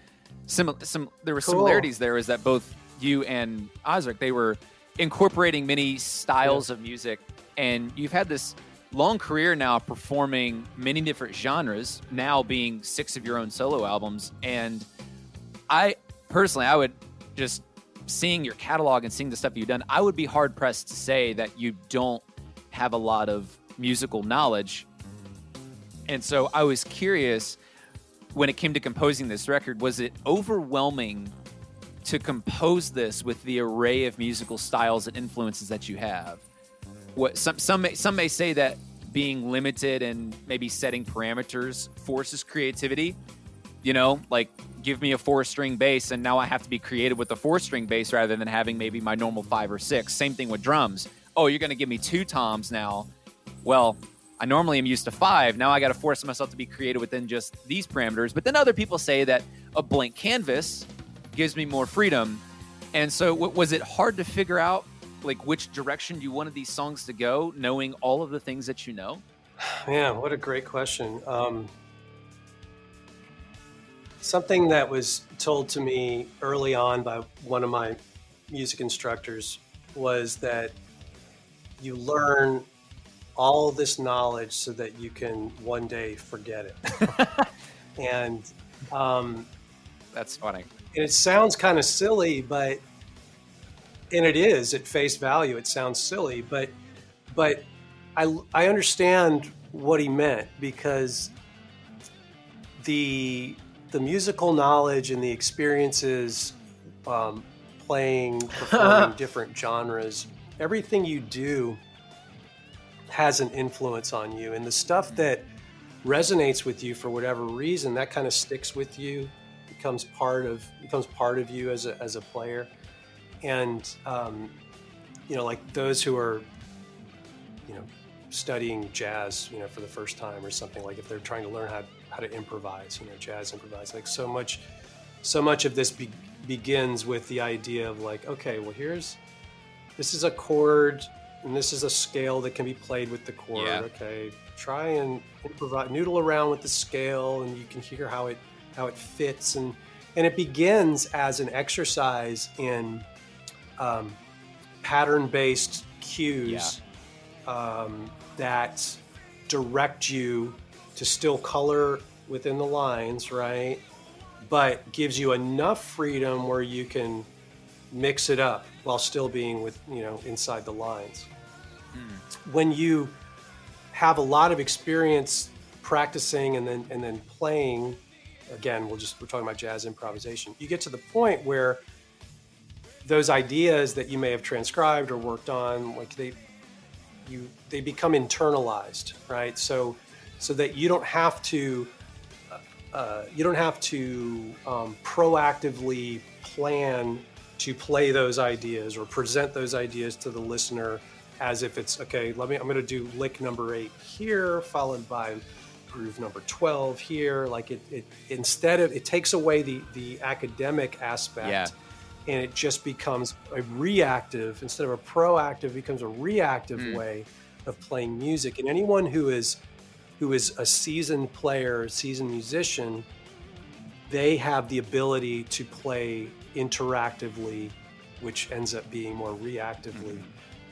similar. some there were Cool. similarities there is that both you and Ozric they were incorporating many styles of music, and you've had this long career now performing many different genres. Now being six of your own solo albums, and I personally I would just seeing your catalog and seeing the stuff you've done, I would be hard pressed to say that you don't have a lot of musical knowledge. And so I was curious when it came to composing this record, was it overwhelming to compose this with the array of musical styles and influences that you have? What some some may, some may say that being limited and maybe setting parameters forces creativity. You know, like give me a four string bass and now I have to be creative with a four string bass rather than having maybe my normal five or six. Same thing with drums. Oh, you're going to give me two toms now. Well, I normally am used to five. Now I got to force myself to be creative within just these parameters. But then other people say that a blank canvas gives me more freedom. And so, w- was it hard to figure out like which direction you wanted these songs to go, knowing all of the things that you know? Yeah, what a great question. Um, something that was told to me early on by one of my music instructors was that you learn all this knowledge so that you can one day forget it. and um, That's funny. And it sounds kind of silly, but and it is at face value. It sounds silly, but but I I understand what he meant because the the musical knowledge and the experiences um, playing performing different genres, everything you do has an influence on you, and the stuff that resonates with you for whatever reason that kind of sticks with you becomes part of becomes part of you as a, as a player and um, you know like those who are you know studying jazz you know for the first time or something like if they're trying to learn how, how to improvise you know jazz improvise like so much so much of this be- begins with the idea of like okay well here's this is a chord and this is a scale that can be played with the chord Yeah. okay try and improvise noodle around with the scale and you can hear how it how it fits and and it begins as an exercise in um, pattern based cues um, that direct you to still color within the lines right? But gives you enough freedom where you can mix it up while still being with you know inside the lines. When you have a lot of experience practicing and then and then playing again we'll just we're talking about jazz improvisation. You get to the point where those ideas that you may have transcribed or worked on like they you they become internalized right? So so that you don't have to uh, you don't have to um, proactively plan to play those ideas or present those ideas to the listener as if it's okay let me i'm going to do lick number eight here followed by groove number 12 here like it, it instead of it takes away the the academic aspect Yeah. and it just becomes a reactive instead of a proactive becomes a reactive Mm. way of playing music and anyone who is who is a seasoned player seasoned musician they have the ability to play interactively which ends up being more reactively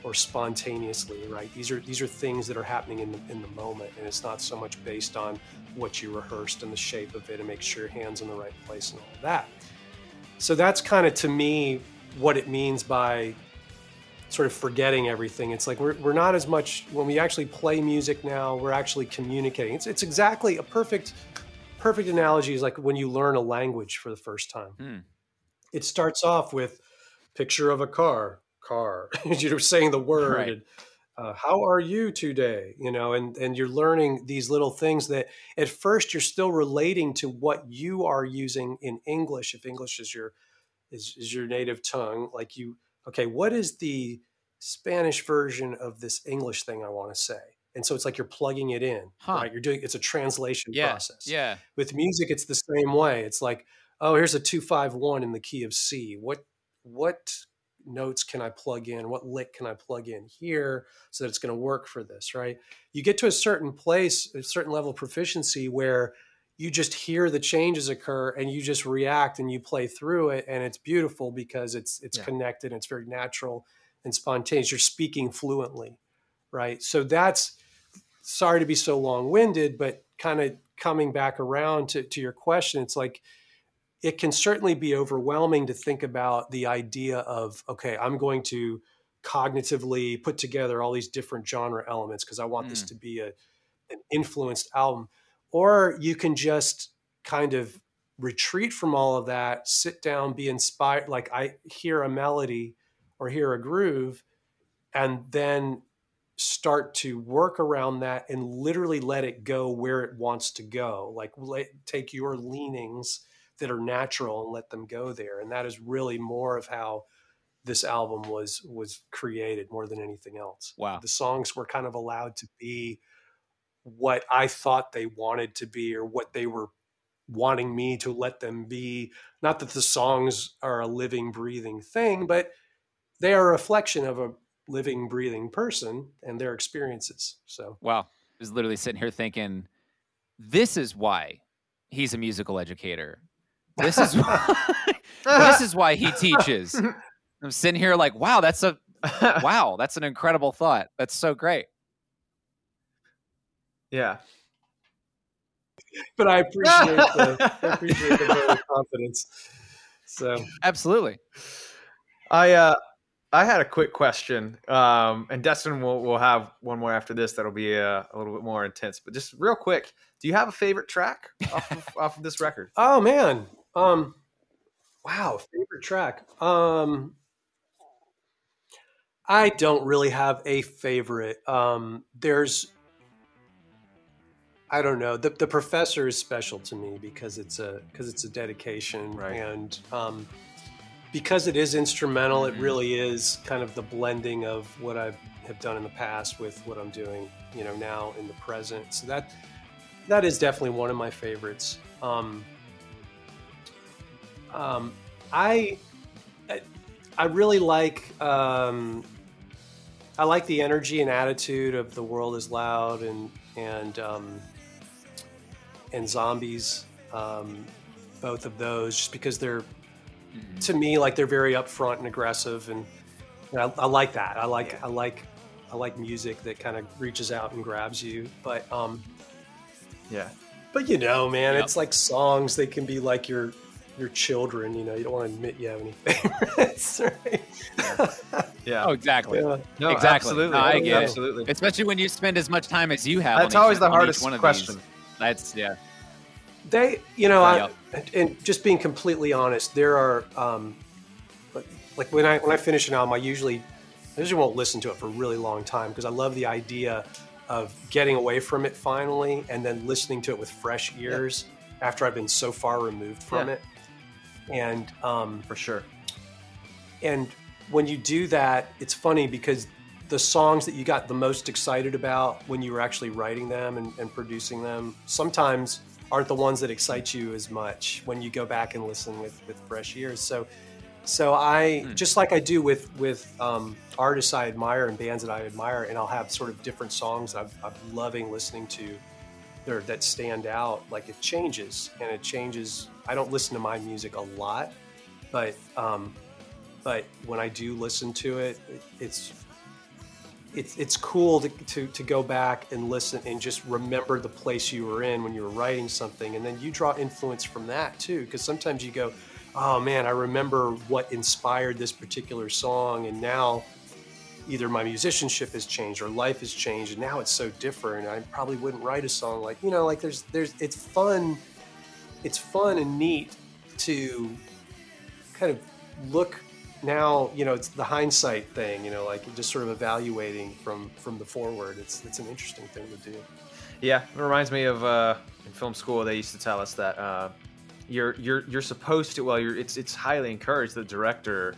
or spontaneously right these are these are things that are happening in the, in the moment and it's not so much based on what you rehearsed and the shape of it and make sure your hands in the right place and all of that so that's kind of to me what it means by sort of forgetting everything. It's like we're, we're not as much when we actually play music now, we're actually communicating. It's, it's exactly a perfect perfect analogy is like when you learn a language for the first time. Hmm. It starts off with picture of a car, car. You're saying the word. Right. And, uh, how are you today you know and and you're learning these little things that at first you're still relating to what you are using in english if english is your is, is your native tongue like you okay what is the spanish version of this english thing i want to say and so it's like you're plugging it in huh. right you're doing it's a translation yeah, process yeah with music it's the same way it's like oh here's a 251 in the key of c what what notes can I plug in? What lick can I plug in here so that it's going to work for this, right? You get to a certain place, a certain level of proficiency where you just hear the changes occur and you just react and you play through it and it's beautiful because it's it's yeah. connected and it's very natural and spontaneous. You're speaking fluently, right? So that's sorry to be so long-winded, but kind of coming back around to, to your question, it's like it can certainly be overwhelming to think about the idea of okay i'm going to cognitively put together all these different genre elements because i want mm. this to be a, an influenced album or you can just kind of retreat from all of that sit down be inspired like i hear a melody or hear a groove and then start to work around that and literally let it go where it wants to go like let, take your leanings that are natural and let them go there. And that is really more of how this album was was created more than anything else. Wow. The songs were kind of allowed to be what I thought they wanted to be or what they were wanting me to let them be. Not that the songs are a living, breathing thing, but they are a reflection of a living, breathing person and their experiences. So Wow. I was literally sitting here thinking, this is why he's a musical educator this is why, this is why he teaches. I'm sitting here like, wow, that's a wow, that's an incredible thought. That's so great. Yeah. But I appreciate the I appreciate the confidence. So absolutely. I uh I had a quick question, um, and Destin will will have one more after this that'll be uh, a little bit more intense. But just real quick, do you have a favorite track off of, off of this record? Oh man, um, wow, favorite track. Um, I don't really have a favorite. Um, there's, I don't know. The the professor is special to me because it's a because it's a dedication right. and um, because it is instrumental. Mm-hmm. It really is kind of the blending of what I have done in the past with what I'm doing, you know, now in the present. So that that is definitely one of my favorites. Um, um, I I really like um, I like the energy and attitude of the world is loud and and um, and zombies. Um, both of those, just because they're mm-hmm. to me like they're very upfront and aggressive, and, and I, I, like that. I like yeah. I like I like music that kind of reaches out and grabs you. But um, yeah, but you know, man, yep. it's like songs. They can be like your your children. You know, you don't want to admit you have any favorites, right? yeah. Oh, exactly. Yeah. No, exactly. Absolutely. No, I get absolutely. It. Especially when you spend as much time as you have. That's always each, the hardest one question. These. That's yeah. They, you know, I, and just being completely honest, there are, um, like when I when I finish an album, I usually I usually won't listen to it for a really long time because I love the idea of getting away from it finally and then listening to it with fresh ears yeah. after I've been so far removed from yeah. it and um, for sure. And when you do that, it's funny because the songs that you got the most excited about when you were actually writing them and, and producing them sometimes aren't the ones that excite you as much when you go back and listen with with fresh ears. So. So I hmm. just like I do with with um, artists I admire and bands that I admire, and I'll have sort of different songs I'm, I'm loving listening to that stand out. Like it changes and it changes. I don't listen to my music a lot, but um, but when I do listen to it, it it's it's it's cool to, to, to go back and listen and just remember the place you were in when you were writing something, and then you draw influence from that too. Because sometimes you go, oh man, I remember what inspired this particular song, and now either my musicianship has changed or life has changed and now it's so different i probably wouldn't write a song like you know like there's there's it's fun it's fun and neat to kind of look now you know it's the hindsight thing. You know, like just sort of evaluating from from the forward. It's it's an interesting thing to do. Yeah, it reminds me of uh, in film school they used to tell us that uh, you're you're you're supposed to. Well, you're it's it's highly encouraged the director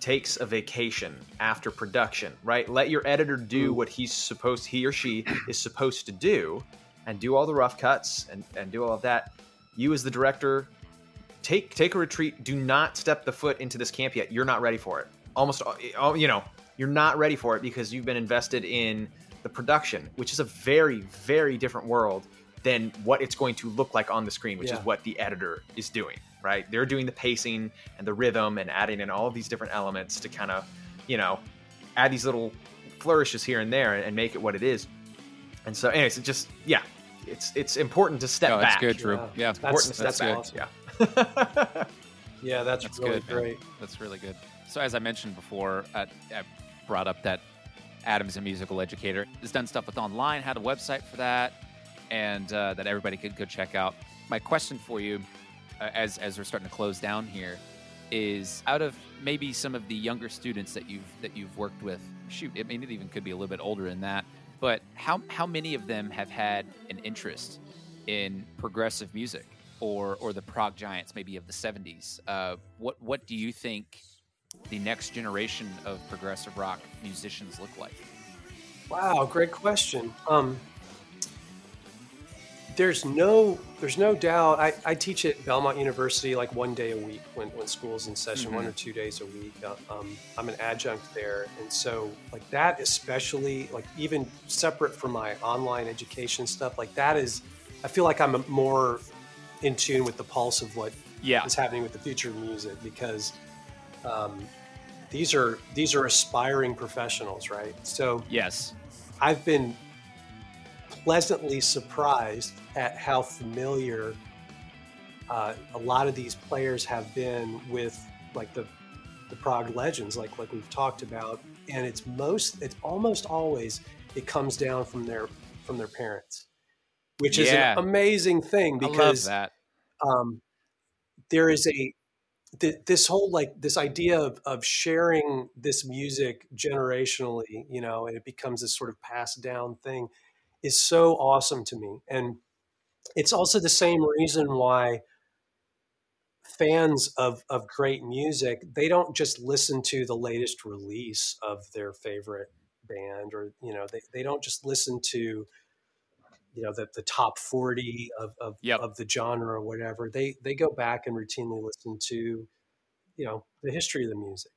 takes a vacation after production, right? Let your editor do what he's supposed he or she is supposed to do and do all the rough cuts and, and do all of that. You as the director take take a retreat. Do not step the foot into this camp yet. You're not ready for it. Almost uh, you know, you're not ready for it because you've been invested in the production, which is a very very different world than what it's going to look like on the screen, which yeah. is what the editor is doing right? They're doing the pacing and the rhythm and adding in all of these different elements to kind of, you know, add these little flourishes here and there and make it what it is. And so, anyways, it just yeah, it's it's important to step oh, back. That's good, Drew. Yeah, yeah it's important that's, to step that's back. Awesome. Yeah. yeah, that's, that's really good, great. Man. That's really good. So, as I mentioned before, I, I brought up that Adam's a musical educator. Has done stuff with online, had a website for that, and uh, that everybody could go check out. My question for you uh, as as we're starting to close down here is out of maybe some of the younger students that you've that you've worked with shoot i mean it even could be a little bit older than that but how how many of them have had an interest in progressive music or or the prog giants maybe of the 70s uh, what what do you think the next generation of progressive rock musicians look like? Wow great question. Um, there's no there's no doubt. I, I teach at belmont university like one day a week when, when school's in session mm-hmm. one or two days a week. Uh, um, i'm an adjunct there. And so like that especially like even separate from my online education stuff like that is i feel like i'm more in tune with the pulse of what yeah. is happening with the future of music because um, these are these are aspiring professionals right? So yes. I've been pleasantly surprised at how familiar uh, a lot of these players have been with like the the prog legends, like like we've talked about, and it's most it's almost always it comes down from their from their parents, which is yeah. an amazing thing because that. Um, there is a this whole like this idea of, of sharing this music generationally you know and it becomes this sort of passed down thing is so awesome to me. And it's also the same reason why fans of, of great music, they don't just listen to the latest release of their favorite band or, you know, they, they don't just listen to, you know, the, the top 40 of, of, yep. of the genre or whatever. They, they go back and routinely listen to, you know, the history of the music.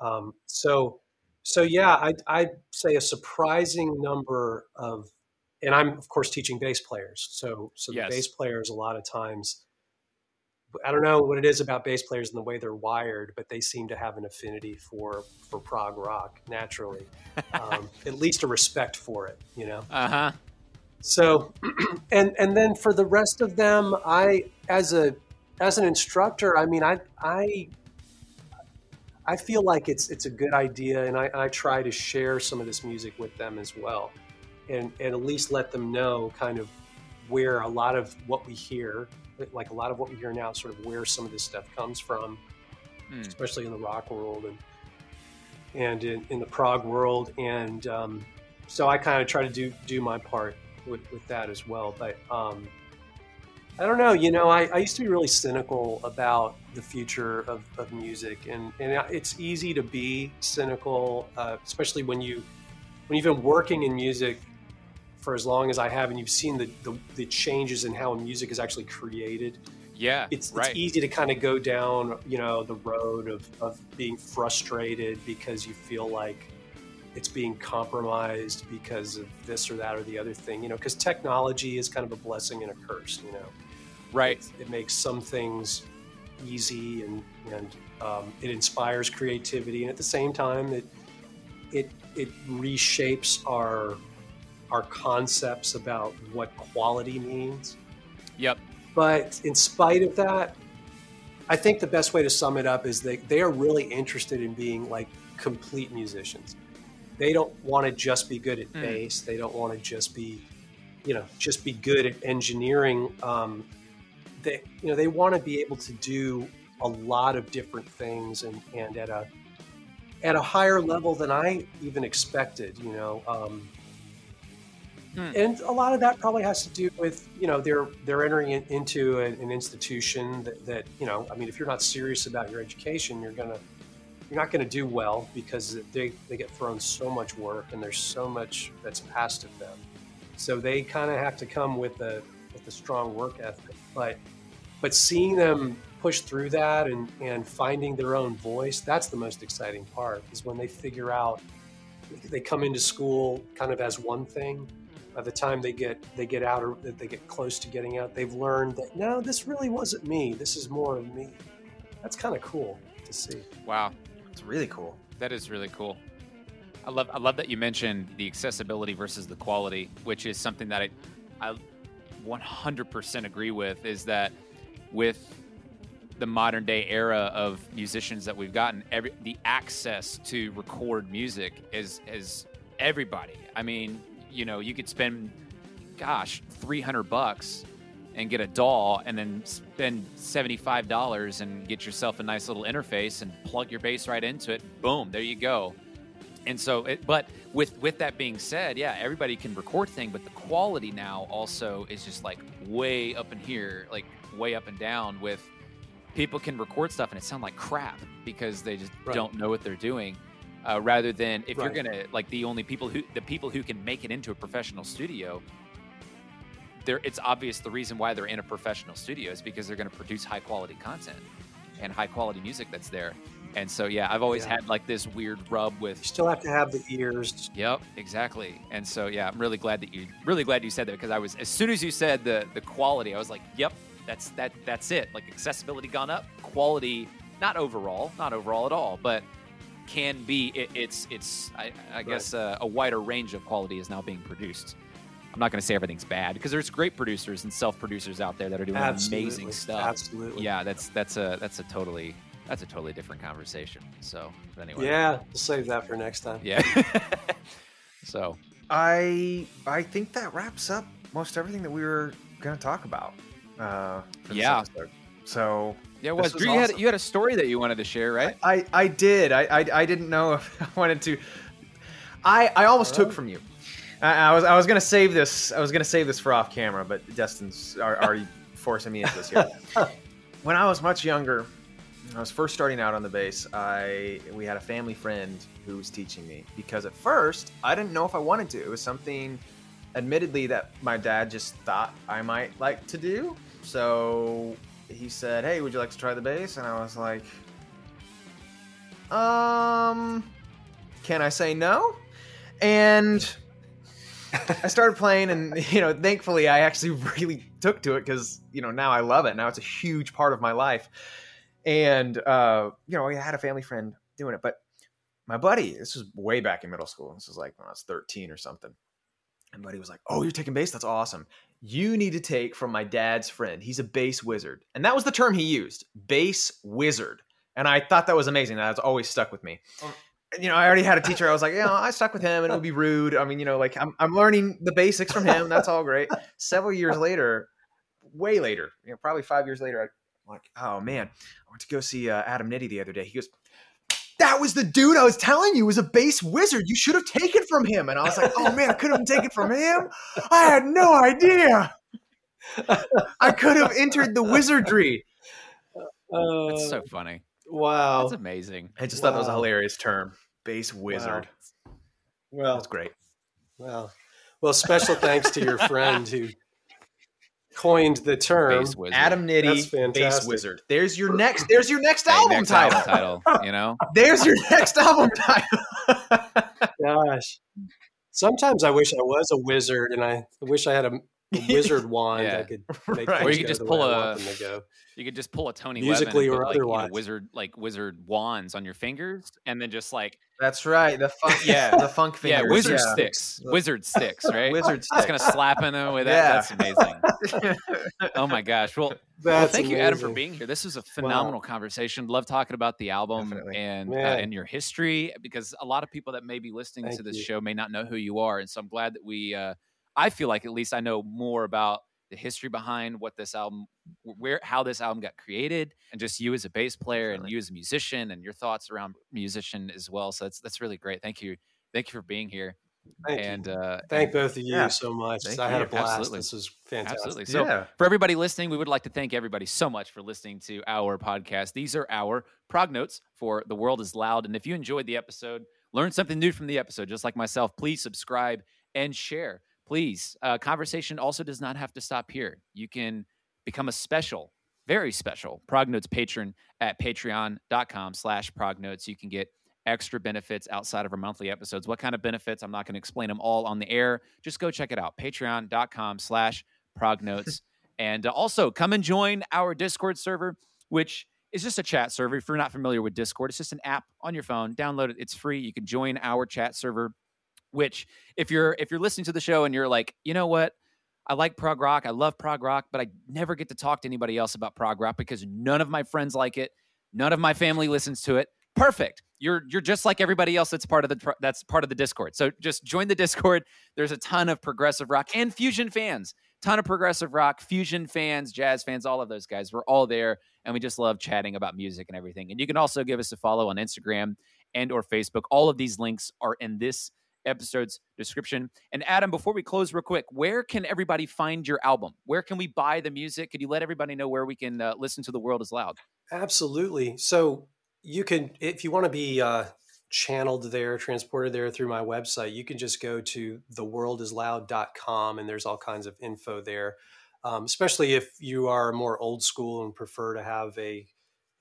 Um, so, so yeah, I, I'd say a surprising number of and I'm of course teaching bass players. So so yes. the bass players a lot of times I don't know what it is about bass players and the way they're wired, but they seem to have an affinity for for prog rock naturally, um, at least a respect for it, you know. Uh huh. So, and and then for the rest of them, I as a as an instructor, I mean, I I I feel like it's it's a good idea, and I, I try to share some of this music with them as well and, and at least let them know kind of where a lot of what we hear, like a lot of what we hear now, sort of where some of this stuff comes from, mm. especially in the rock world and and in, in the prog world. And um, so I kind of try to do do my part with, with that as well. But um, I don't know, you know, I, I, used to be really cynical about the future of, of music, and, and it's easy to be cynical, uh, especially when you when you've been working in music for as long as I have, and you've seen the, the, the changes in how music is actually created. Yeah, it's, right. it's easy to kind of go down, you know, the road of, of being frustrated because you feel like it's being compromised because of this or that or the other thing, you know, because technology is kind of a blessing and a curse, you know. Right. It, it makes some things easy and, and um, it inspires creativity, and at the same time, it it it reshapes our our concepts about what quality means. Yep. But in spite of that, I think the best way to sum it up is they, they are really interested in being like complete musicians. They don't want to just be good at mm. bass. They don't want to just be, you know, just be good at engineering. Um, they, you know, they want to be able to do a lot of different things and, and at a at a higher level than I even expected, you know. Um, hmm. And a lot of that probably has to do with, you know, they're they're entering in, into an, an institution that, that, you know, I mean, if you're not serious about your education, you're gonna you're not to do well because they, they get thrown so much work and there's so much that's asked of them. So they kind of have to come with a with a strong work ethic. But but seeing them push through that and, and finding their own voice, that's the most exciting part is when they figure out they come into school kind of as one thing. By the time they get they get out or that they get close to getting out, they've learned that no, this really wasn't me. This is more of me. That's kind of cool to see. Wow, it's really cool. That is really cool. I love I love that you mentioned the accessibility versus the quality, which is something that I I 100% agree with. Is that with the modern day era of musicians that we've gotten, every the access to record music is is everybody. I mean, you know, you could spend, gosh, three hundred bucks and get a DAW and then spend seventy five dollars and get yourself a nice little interface and plug your bass right into it. Boom, there you go. And so, it, but with with that being said, yeah, everybody can record thing, but the quality now also is just like way up in here, like way up and down with people can record stuff and it sound like crap because they just right. don't know what they're doing. Uh, rather than if right. you're gonna like the only people who the people who can make it into a professional studio, there it's obvious the reason why they're in a professional studio is because they're going to produce high quality content and high quality music that's there. And so yeah, I've always yeah. had like this weird rub with. You still have to have the ears. Yep, exactly. And so yeah, I'm really glad that you really glad you said that because I was as soon as you said the the quality, I was like, yep, that's that. That's it. Like accessibility gone up, quality not overall, not overall at all, but can be. It, it's it's. I, I guess uh, a wider range of quality is now being produced. I'm not going to say everything's bad because there's great producers and self producers out there that are doing Absolutely. amazing stuff. Absolutely. Yeah, that's that's a that's a totally that's a totally different conversation. So anyway. Yeah, we'll save that for next time. Yeah. so I I think that wraps up most everything that we were going to talk about. Uh, yeah. So yeah, was, was Drew, you had you had a story that you wanted to share, right? I I, I did. I, I, I didn't know if I wanted to. I I almost took from you. I, I, was I was gonna save this. I was gonna save this for off camera, but Destin's already forcing me into this here. when I was much younger, I was first starting out on the bass. I we had a family friend who was teaching me because at first I didn't know if I wanted to. It was something admittedly that my dad just thought I might like to do. So he said, "Hey, would you like to try the bass?" And I was like, "Um, can I say no?" And I started playing, and you know, thankfully, I actually really took to it because you know now I love it. Now it's a huge part of my life, and uh, you know, I had a family friend doing it, but my buddy, this was way back in middle school. This was like when I was thirteen or something and Buddy was like, "Oh, you're taking bass? That's awesome. You need to take from my dad's friend. He's a bass wizard." And that was the term he used, bass wizard. And I thought that was amazing. That's always stuck with me. Oh. You know, I already had a teacher. I was like, you know, I stuck with him, and it would be rude. I mean, you know, like I'm, I'm learning the basics from him. That's all great. Several years later, way later, you know, probably five years later, I'm like, oh man, I went to go see uh, Adam Nitti the other day. He goes, that was the dude I was telling you was a bass wizard. You should have taken from him. And I was like, oh man, I could have taken it from him. I had no idea. I could have entered the wizardry. Uh, That's so funny. Wow. That's amazing. I just wow. thought that was a hilarious term. Bass wizard. Wow. Well, that's great. Well, well, special thanks to your friend who coined the term Adam Nitti bass wizard. There's your next there's your next hey, album next title. Album title, you know? there's your next album title. Gosh. Sometimes I wish I was a wizard and I wish I had a wizard wand yeah. I could make right. Or you could just pull a you could just pull a Tony musically or like, otherwise you know, wizard like wizard wands on your fingers and then just like that's right the funk yeah the funk fingers yeah wizard yeah. sticks wizard sticks right wizard sticks just gonna slap in there with that yeah. that's amazing oh my gosh well, well thank amazing. you Adam for being here this was a phenomenal wow. conversation love talking about the album Definitely. and uh, and your history because a lot of people that may be listening thank to this you. show may not know who you are and so I'm glad that we uh, I feel like at least I know more about the history behind what this album, where how this album got created, and just you as a bass player Definitely. and you as a musician and your thoughts around musician as well. So that's that's really great. Thank you, thank you for being here. Thank and uh, thank and, both of you yeah. so much. Thank I had you. a blast. Absolutely. This was fantastic. Absolutely. So yeah. for everybody listening, we would like to thank everybody so much for listening to our podcast. These are our prog notes for The World is Loud. And if you enjoyed the episode, learned something new from the episode, just like myself, please subscribe and share. Please, uh, conversation also does not have to stop here. You can become a special, very special Prognotes patron at patreon.com slash prognotes. You can get extra benefits outside of our monthly episodes. What kind of benefits? I'm not going to explain them all on the air. Just go check it out. Patreon.com slash prognotes. and uh, also come and join our Discord server, which is just a chat server. If you're not familiar with Discord, it's just an app on your phone. Download it. It's free. You can join our chat server, which if you're if you're listening to the show and you're like, you know what? I like prog rock. I love prog rock, but I never get to talk to anybody else about prog rock because none of my friends like it. None of my family listens to it. Perfect. You're you're just like everybody else that's part of the that's part of the discord. So just join the discord. There's a ton of progressive rock and fusion fans. Ton of progressive rock fusion fans jazz fans all of those guys. We're all there and we just love chatting about music and everything. And you can also give us a follow on instagram and or facebook. All of these links are in this episode's description. And adam before we close real quick where can everybody find your album? Where can we buy the music? Could you let everybody know where we can uh, listen to the world is loud? Absolutely. So you can if you want to be uh, channeled there transported there through my website you can just go to theworldisloud.com and there's all kinds of info there. Um, especially if you are more old school and prefer to have a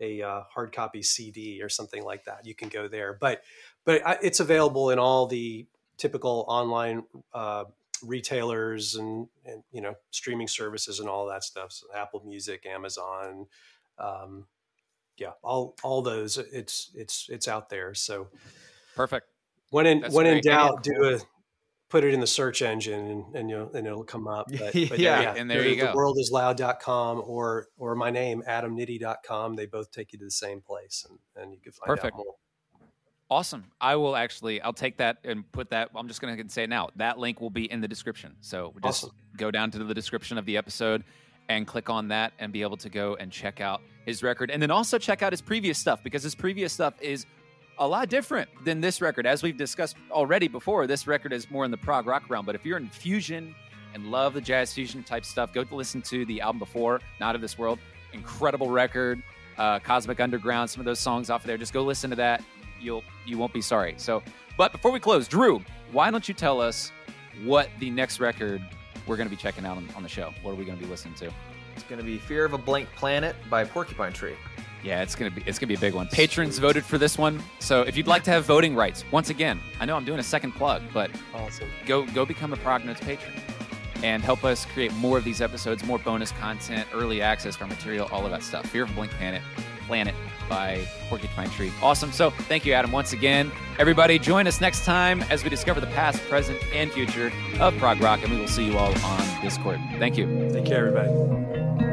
a uh, hard copy cd or something like that you can go there. But but it's available in all the typical online uh, retailers and, and you know streaming services and all that stuff so apple music amazon um, yeah, all all those. It's it's it's out there. So perfect. When in That's when in doubt, do a put it in the search engine and, and you know and it'll come up. But, but yeah, yeah, and there you go. Worldisloud.com or or my name adamnitti.com. They both take you to the same place, and and you can find perfect. out more. Awesome. I will actually I'll take that and put that I'm just going to say it now. That link will be in the description. So just awesome. go down to the description of the episode and click on that and be able to go and check out his record. And then also check out his previous stuff because his previous stuff is a lot different than this record. As we've discussed already before, this record is more in the prog rock realm. But if you're in fusion and love the jazz fusion type stuff, go to listen to the album before, Not of This World. Incredible record. Uh, Cosmic Underground, some of those songs off of there. Just go listen to that. You'll you won't be sorry. So, but before we close, Drew, why don't you tell us what the next record we're going to be checking out on, on the show? What are we going to be listening to? It's going to be Fear of a Blank Planet by Porcupine Tree. Yeah, it's gonna be it's gonna be a big one. Patrons voted for this one, so if you'd like to have voting rights, once again, I know I'm doing a second plug, but awesome. go go become a Prog Notes patron and help us create more of these episodes, more bonus content, early access for material, all of that stuff. Fear of a Blank Planet, Planet by Porcupine Tree. Awesome. So thank you, Adam, once again. Everybody, join us next time as we discover the past, present, and future of prog rock, and we will see you all on Discord. Thank you. Take care, everybody.